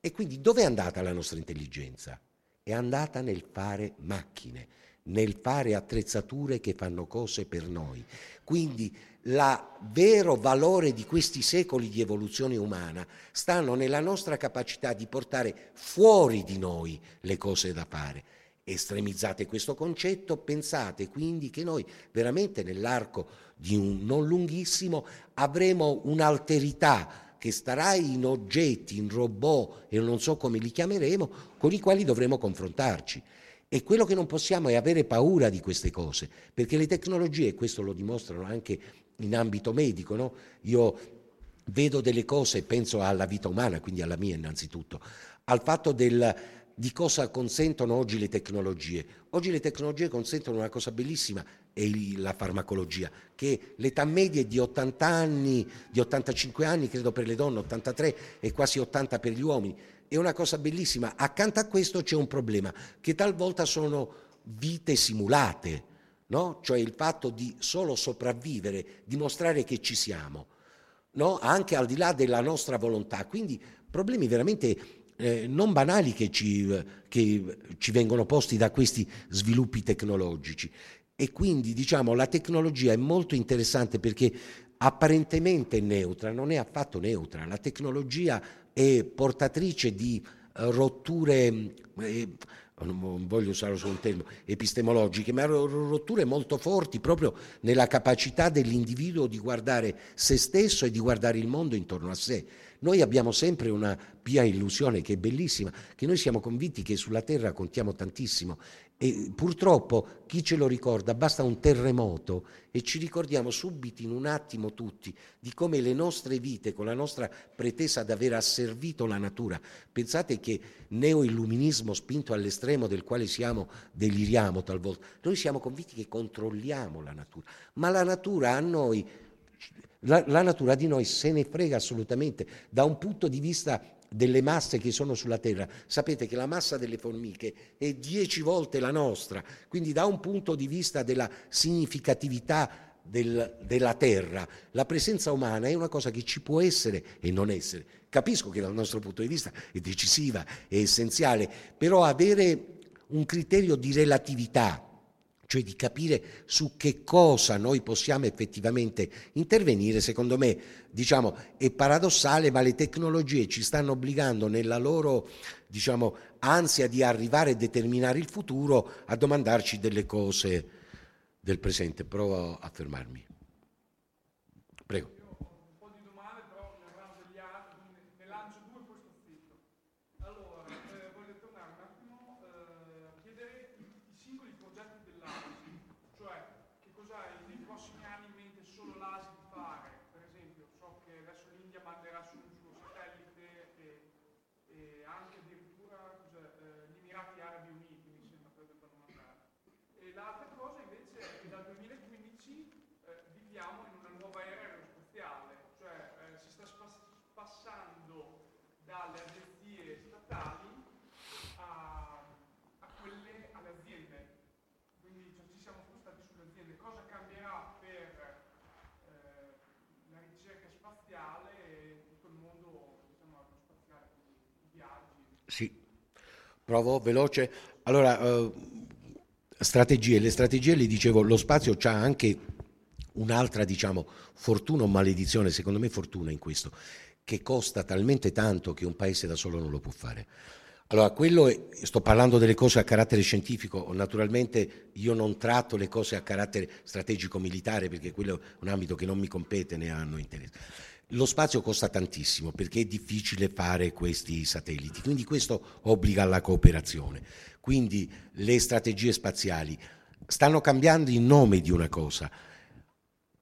E quindi dove è andata la nostra intelligenza? È andata nel fare macchine, nel fare attrezzature che fanno cose per noi. Quindi il vero valore di questi secoli di evoluzione umana stanno nella nostra capacità di portare fuori di noi le cose da fare. Estremizzate questo concetto, pensate quindi che noi veramente nell'arco di un non lunghissimo avremo un'alterità che starà in oggetti, in robot e non so come li chiameremo, con i quali dovremo confrontarci. E quello che non possiamo è avere paura di queste cose, perché le tecnologie, questo lo dimostrano anche in ambito medico, no? io vedo delle cose, penso alla vita umana, quindi alla mia innanzitutto, al fatto del, di cosa consentono oggi le tecnologie. Oggi le tecnologie consentono una cosa bellissima, è la farmacologia, che l'età media è di 80 anni, di 85 anni, credo per le donne, 83 e quasi 80 per gli uomini. È una cosa bellissima. Accanto a questo c'è un problema, che talvolta sono vite simulate no? cioè il fatto di solo sopravvivere, dimostrare che ci siamo, no? anche al di là della nostra volontà. Quindi problemi veramente eh, non banali che ci, che ci vengono posti da questi sviluppi tecnologici. E quindi diciamo la tecnologia è molto interessante perché apparentemente neutra, non è affatto neutra. La tecnologia è portatrice di eh, rotture eh, non voglio usare solo un termine, epistemologiche, ma rotture molto forti proprio nella capacità dell'individuo di guardare se stesso e di guardare il mondo intorno a sé. Noi abbiamo sempre una pia illusione che è bellissima, che noi siamo convinti che sulla Terra contiamo tantissimo e purtroppo chi ce lo ricorda, basta un terremoto e ci ricordiamo subito in un attimo tutti di come le nostre vite, con la nostra pretesa di aver asservito la natura, pensate che neoilluminismo spinto all'estremo del quale siamo, deliriamo talvolta, noi siamo convinti che controlliamo la natura, ma la natura a noi, la, la natura di noi se ne frega assolutamente da un punto di vista delle masse che sono sulla Terra. Sapete che la massa delle formiche è dieci volte la nostra, quindi da un punto di vista della significatività del, della Terra, la presenza umana è una cosa che ci può essere e non essere. Capisco che dal nostro punto di vista è decisiva, è essenziale, però avere un criterio di relatività, cioè di capire su che cosa noi possiamo effettivamente intervenire, secondo me, diciamo, è paradossale, ma le tecnologie ci stanno obbligando nella loro, diciamo, ansia di arrivare a determinare il futuro a domandarci delle cose del presente. Provo a fermarmi. Prego. Sì, provo veloce. Allora, eh, strategie, le strategie, le dicevo, lo spazio ha anche un'altra, diciamo, fortuna o maledizione, secondo me fortuna in questo, che costa talmente tanto che un paese da solo non lo può fare. Allora, quello è, sto parlando delle cose a carattere scientifico, naturalmente io non tratto le cose a carattere strategico militare perché quello è un ambito che non mi compete né hanno interesse. Lo spazio costa tantissimo perché è difficile fare questi satelliti, quindi questo obbliga alla cooperazione. Quindi le strategie spaziali stanno cambiando il nome di una cosa,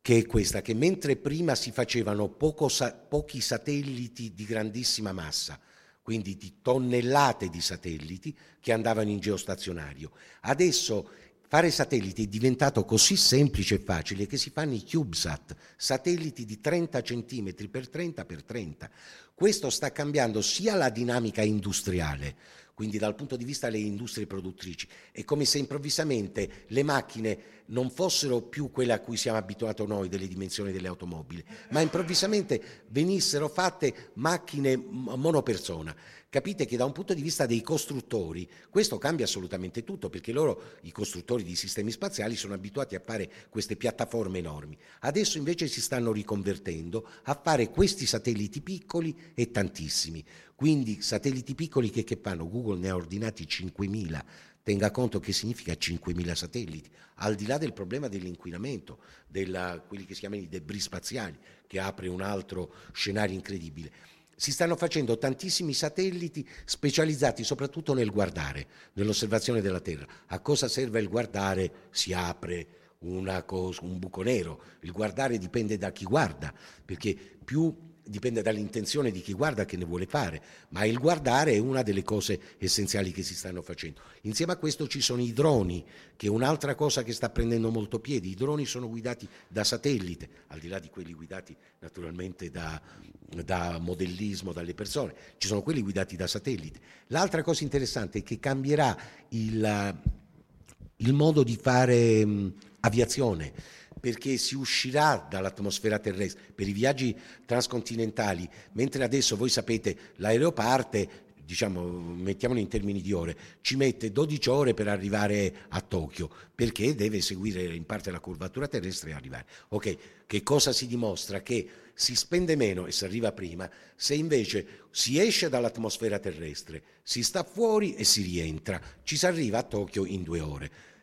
che è questa, che mentre prima si facevano poco, pochi satelliti di grandissima massa, quindi di tonnellate di satelliti che andavano in geostazionario. Adesso fare satelliti è diventato così semplice e facile che si fanno i CubeSat, satelliti di 30 cm per 30 per 30. Questo sta cambiando sia la dinamica industriale, quindi dal punto di vista delle industrie produttrici. È come se improvvisamente le macchine non fossero più quelle a cui siamo abituati noi delle dimensioni delle automobili, ma improvvisamente venissero fatte macchine monopersona. Capite che da un punto di vista dei costruttori questo cambia assolutamente tutto, perché loro, i costruttori di sistemi spaziali, sono abituati a fare queste piattaforme enormi. Adesso invece si stanno riconvertendo a fare questi satelliti piccoli e tantissimi. Quindi satelliti piccoli che, che fanno? Google ne ha ordinati 5.000, tenga conto che significa 5.000 satelliti, al di là del problema dell'inquinamento, della, quelli che si chiamano i debris spaziali, che apre un altro scenario incredibile. Si stanno facendo tantissimi satelliti specializzati soprattutto nel guardare, nell'osservazione della Terra. A cosa serve il guardare? Si apre cosa, un buco nero. Il guardare dipende da chi guarda, perché più dipende dall'intenzione di chi guarda che ne vuole fare, ma il guardare è una delle cose essenziali che si stanno facendo. Insieme a questo ci sono i droni, che è un'altra cosa che sta prendendo molto piede. I droni sono guidati da satellite, al di là di quelli guidati naturalmente da, da modellismo dalle persone, ci sono quelli guidati da satellite. L'altra cosa interessante è che cambierà il, il modo di fare mh, aviazione perché si uscirà dall'atmosfera terrestre per i viaggi transcontinentali, mentre adesso voi sapete l'aereo parte, diciamo, mettiamolo in termini di ore, ci mette 12 ore per arrivare a Tokyo, perché deve seguire in parte la curvatura terrestre e arrivare. Ok, che cosa si dimostra? Che si spende meno e si arriva prima, se invece si esce dall'atmosfera terrestre, si sta fuori e si rientra, ci si arriva a Tokyo in due ore.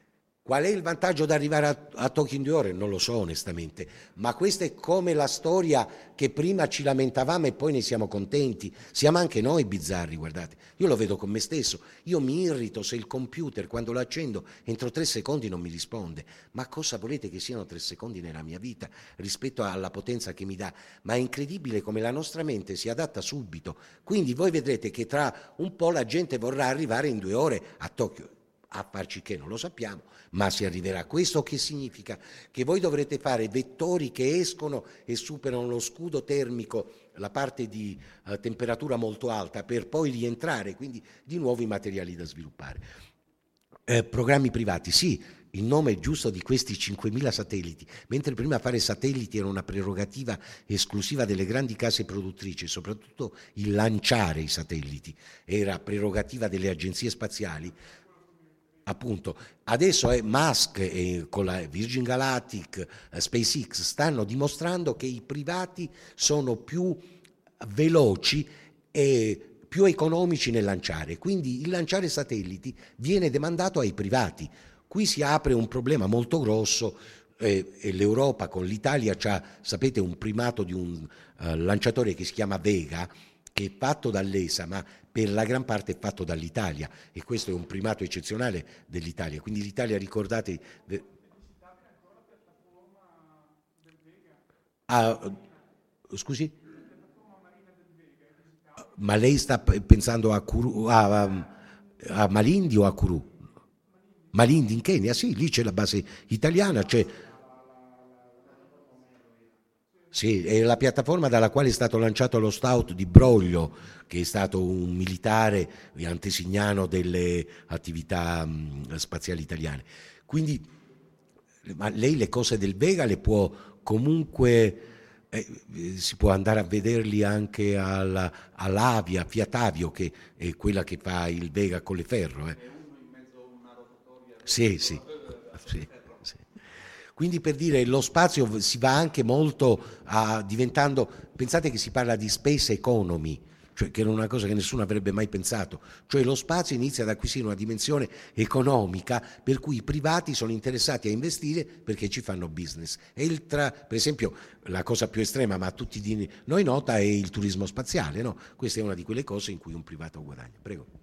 Qual è il vantaggio di arrivare a, a, Tokyo in due ore? Non lo so onestamente, ma questa è come la storia che prima ci lamentavamo e poi ne siamo contenti. Siamo anche noi bizzarri, guardate. Io lo vedo con me stesso. Io mi irrito se il computer quando lo accendo entro tre secondi non mi risponde. Ma cosa volete che siano tre secondi nella mia vita rispetto alla potenza che mi dà? Ma è incredibile come la nostra mente si adatta subito. Quindi voi vedrete che tra un po' la gente vorrà arrivare in due ore a Tokyo a farci che non lo sappiamo, ma si arriverà. Questo che significa? Che voi dovrete fare vettori che escono e superano lo scudo termico, la parte di uh, temperatura molto alta, per poi rientrare, quindi di nuovo i materiali da sviluppare. Eh, programmi privati, sì, il nome giusto di questi 5.000 satelliti, mentre prima fare satelliti era una prerogativa esclusiva delle grandi case produttrici, soprattutto il lanciare i satelliti era prerogativa delle agenzie spaziali, appunto adesso è Musk e con la Virgin Galactic, eh, SpaceX stanno dimostrando che i privati sono più veloci e più economici nel lanciare, quindi il lanciare satelliti viene demandato ai privati. Qui si apre un problema molto grosso eh, e l'Europa con l'Italia ha, sapete, un primato di un uh, lanciatore che si chiama Vega, che è fatto dall'ESA, ma per la gran parte è fatto dall'Italia e questo è un primato eccezionale dell'Italia. Quindi l'Italia, ricordate... Ah, scusi? Ma lei sta pensando a, Kuru, a, a Malindi o a Kuru? Malindi in Kenya, sì, lì c'è la base italiana, c'è sì, è la piattaforma dalla quale è stato lanciato lo stout di Broglio, che è stato un militare antesignano delle attività mh, spaziali italiane. Quindi ma lei le cose del Vega le può comunque eh, si può andare a vederli anche alla, all'Avia, Fiatavio, che è quella che fa il Vega Colleferro. Eh. Sì, sì, sì, sì. Quindi per dire lo spazio si va anche molto a diventando, pensate che si parla di space economy, cioè che era una cosa che nessuno avrebbe mai pensato, cioè lo spazio inizia ad acquisire una dimensione economica per cui i privati sono interessati a investire perché ci fanno business. Tra, per esempio la cosa più estrema, ma a tutti noi nota, è il turismo spaziale, no? questa è una di quelle cose in cui un privato guadagna. Prego.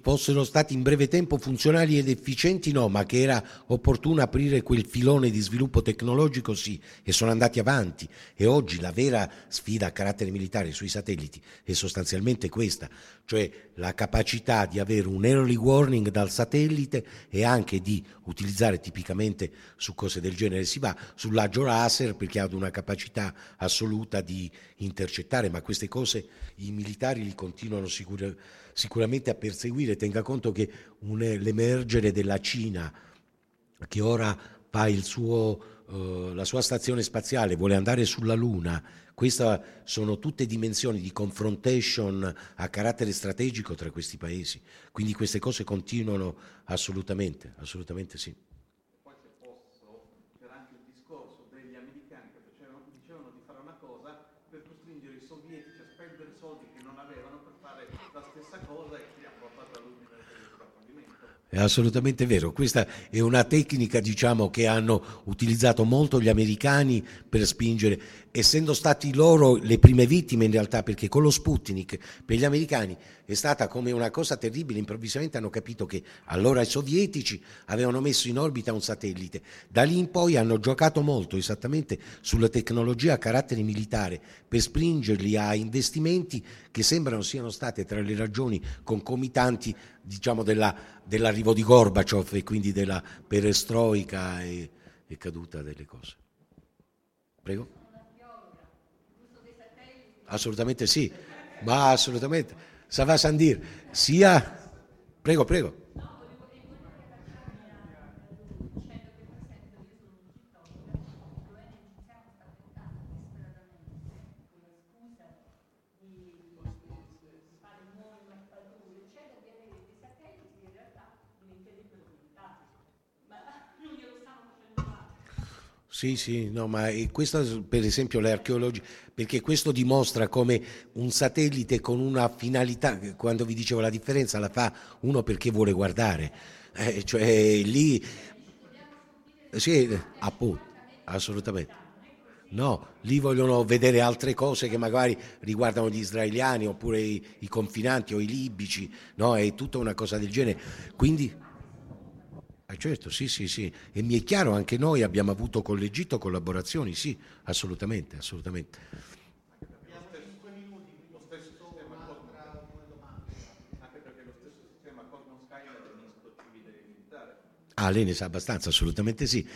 fossero stati in breve tempo funzionali ed efficienti no, ma che era opportuno aprire quel filone di sviluppo tecnologico sì, e sono andati avanti. E oggi la vera sfida a carattere militare sui satelliti è sostanzialmente questa, cioè la capacità di avere un early warning dal satellite e anche di utilizzare tipicamente su cose del genere si va sull'agio laser perché ha una capacità assoluta di intercettare, ma queste cose i militari li continuano sicuramente sicuramente a perseguire. Tenga conto che un, l'emergere della Cina, che ora fa suo, uh, la sua stazione spaziale, vuole andare sulla Luna, queste sono tutte dimensioni di confrontation a carattere strategico tra questi paesi. Quindi queste cose continuano assolutamente, assolutamente sì. È assolutamente vero, questa è una tecnica diciamo, che hanno utilizzato molto gli americani per spingere, essendo stati loro le prime vittime in realtà, perché con lo Sputnik per gli americani è stata come una cosa terribile, improvvisamente hanno capito che allora i sovietici avevano messo in orbita un satellite, da lì in poi hanno giocato molto esattamente sulla tecnologia a carattere militare per spingerli a investimenti che sembrano siano state tra le ragioni concomitanti diciamo, della, dell'arrivo di Gorbaciov e quindi della perestroica e, e caduta delle cose. Prego? Assolutamente sì, ma assolutamente. Sava Sandir, sia... Prego, prego. Sì, sì, no, ma questo per esempio l'archeologia, perché questo dimostra come un satellite con una finalità, quando vi dicevo la differenza la fa uno perché vuole guardare, eh, cioè lì, sì, appunto, assolutamente. No, lì vogliono vedere altre cose che magari riguardano gli israeliani oppure i, i confinanti o i libici, no? È tutta una cosa del genere. Quindi eh certo, sì, sì, sì. E mi è chiaro, anche noi abbiamo avuto con l'Egitto collaborazioni, sì, assolutamente, assolutamente. Ah, lei ne sa abbastanza, assolutamente sì.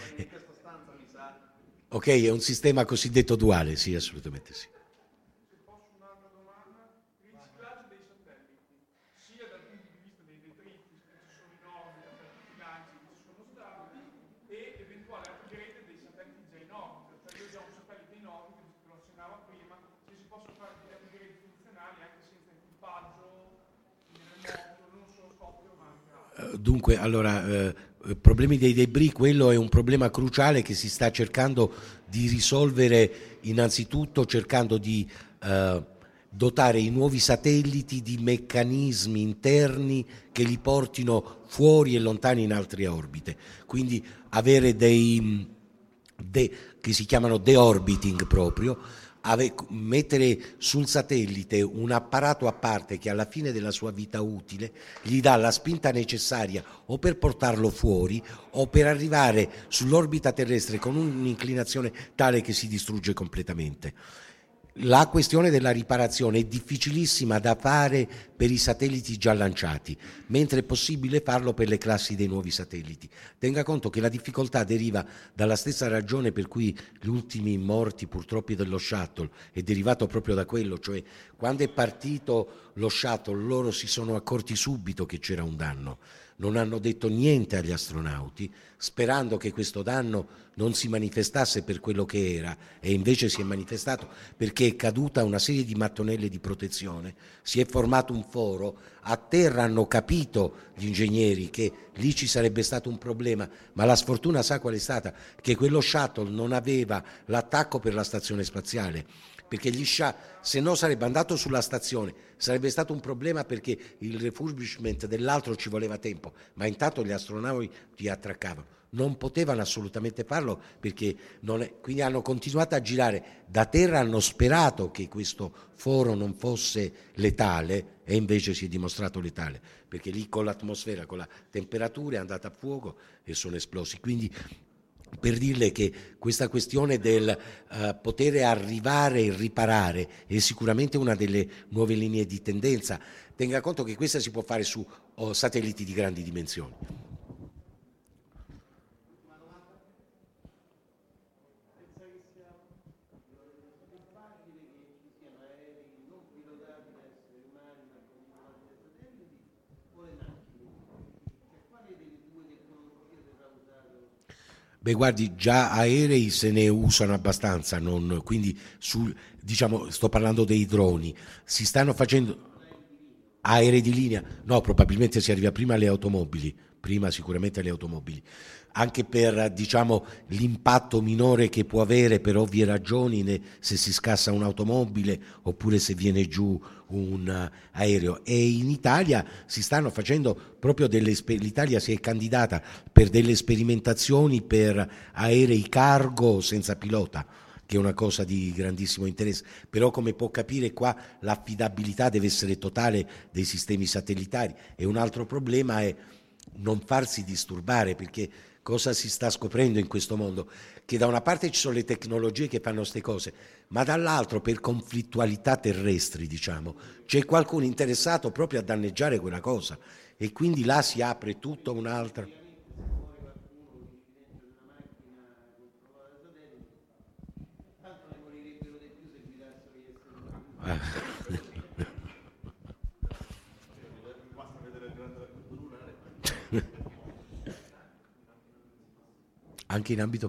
Ok, è un sistema cosiddetto duale, sì, assolutamente sì. Dunque, allora, eh, problemi dei debris, quello è un problema cruciale che si sta cercando di risolvere innanzitutto cercando di eh, dotare i nuovi satelliti di meccanismi interni che li portino fuori e lontani in altre orbite, quindi avere dei de, che si chiamano deorbiting proprio, mettere sul satellite un apparato a parte che alla fine della sua vita utile gli dà la spinta necessaria o per portarlo fuori o per arrivare sull'orbita terrestre con un'inclinazione tale che si distrugge completamente. La questione della riparazione è difficilissima da fare per i satelliti già lanciati, mentre è possibile farlo per le classi dei nuovi satelliti. Tenga conto che la difficoltà deriva dalla stessa ragione per cui gli ultimi morti purtroppo dello shuttle è derivato proprio da quello, cioè quando è partito lo shuttle loro si sono accorti subito che c'era un danno non hanno detto niente agli astronauti, sperando che questo danno non si manifestasse per quello che era e invece si è manifestato perché è caduta una serie di mattonelle di protezione, si è formato un foro, a terra hanno capito gli ingegneri che lì ci sarebbe stato un problema, ma la sfortuna sa qual è stata? Che quello shuttle non aveva l'attacco per la stazione spaziale perché gli scià, se no sarebbe andato sulla stazione, sarebbe stato un problema perché il refurbishment dell'altro ci voleva tempo, ma intanto gli astronauti attraccavano. Non potevano assolutamente farlo perché è, quindi hanno continuato a girare da terra, hanno sperato che questo foro non fosse letale e invece si è dimostrato letale perché lì con l'atmosfera, con la temperatura è andata a fuoco e sono esplosi. Quindi per dirle che questa questione del uh, poter arrivare e riparare è sicuramente una delle nuove linee di tendenza. Tenga conto che questa si può fare su oh, satelliti di grandi dimensioni. Beh, guardi, già aerei se ne usano abbastanza, non, quindi sul, diciamo, sto parlando dei droni. Si stanno facendo aerei di linea? No, probabilmente si arriva prima alle automobili, prima sicuramente alle automobili. Anche per diciamo, l'impatto minore che può avere per ovvie ragioni se si scassa un'automobile oppure se viene giù un aereo. E in Italia si stanno facendo proprio delle l'Italia si è candidata per delle sperimentazioni per aerei cargo senza pilota che è una cosa di grandissimo interesse, però come può capire qua l'affidabilità deve essere totale dei sistemi satellitari. E un altro problema è non farsi disturbare perché cosa si sta scoprendo in questo mondo? Che da una parte ci sono le tecnologie che fanno queste cose, ma dall'altro per conflittualità terrestri, diciamo, c'è qualcuno interessato proprio a danneggiare quella cosa e quindi là si apre tutto un'altra. Ah. Anche in ambito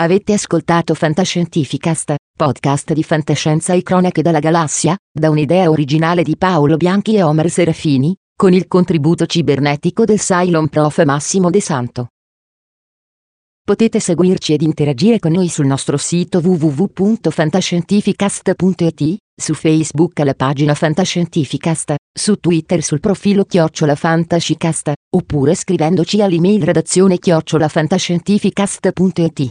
Avete ascoltato Fantascientificast, podcast di fantascienza e cronache dalla galassia, da un'idea originale di Paolo Bianchi e Omer Serafini, con il contributo cibernetico del Cylon Prof Massimo De Santo. Potete seguirci ed interagire con noi sul nostro sito www.fantascientificast.it, su Facebook alla pagina Fantascientificast, su Twitter sul profilo Chiocciola Fantascicast, oppure scrivendoci all'email redazione chiocciolafantascientificast.it.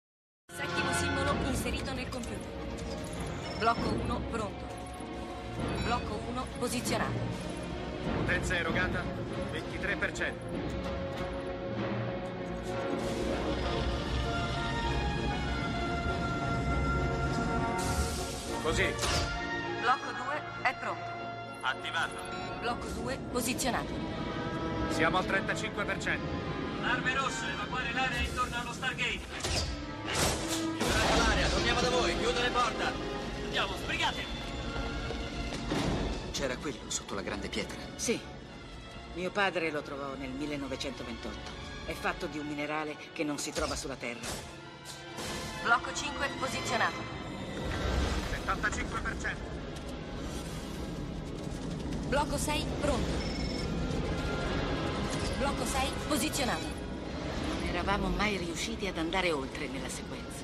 2 posizionato. Siamo al 35%. Arme rosse, evacuare l'area intorno allo Stargate. Liberate l'area, torniamo da voi, chiudo le porte. Andiamo, sbrigate! C'era quello sotto la grande pietra. Sì, mio padre lo trovò nel 1928. È fatto di un minerale che non si trova sulla Terra. Blocco 5 posizionato. 75%. Blocco 6 pronto. Blocco 6 posizionato. Non eravamo mai riusciti ad andare oltre nella sequenza.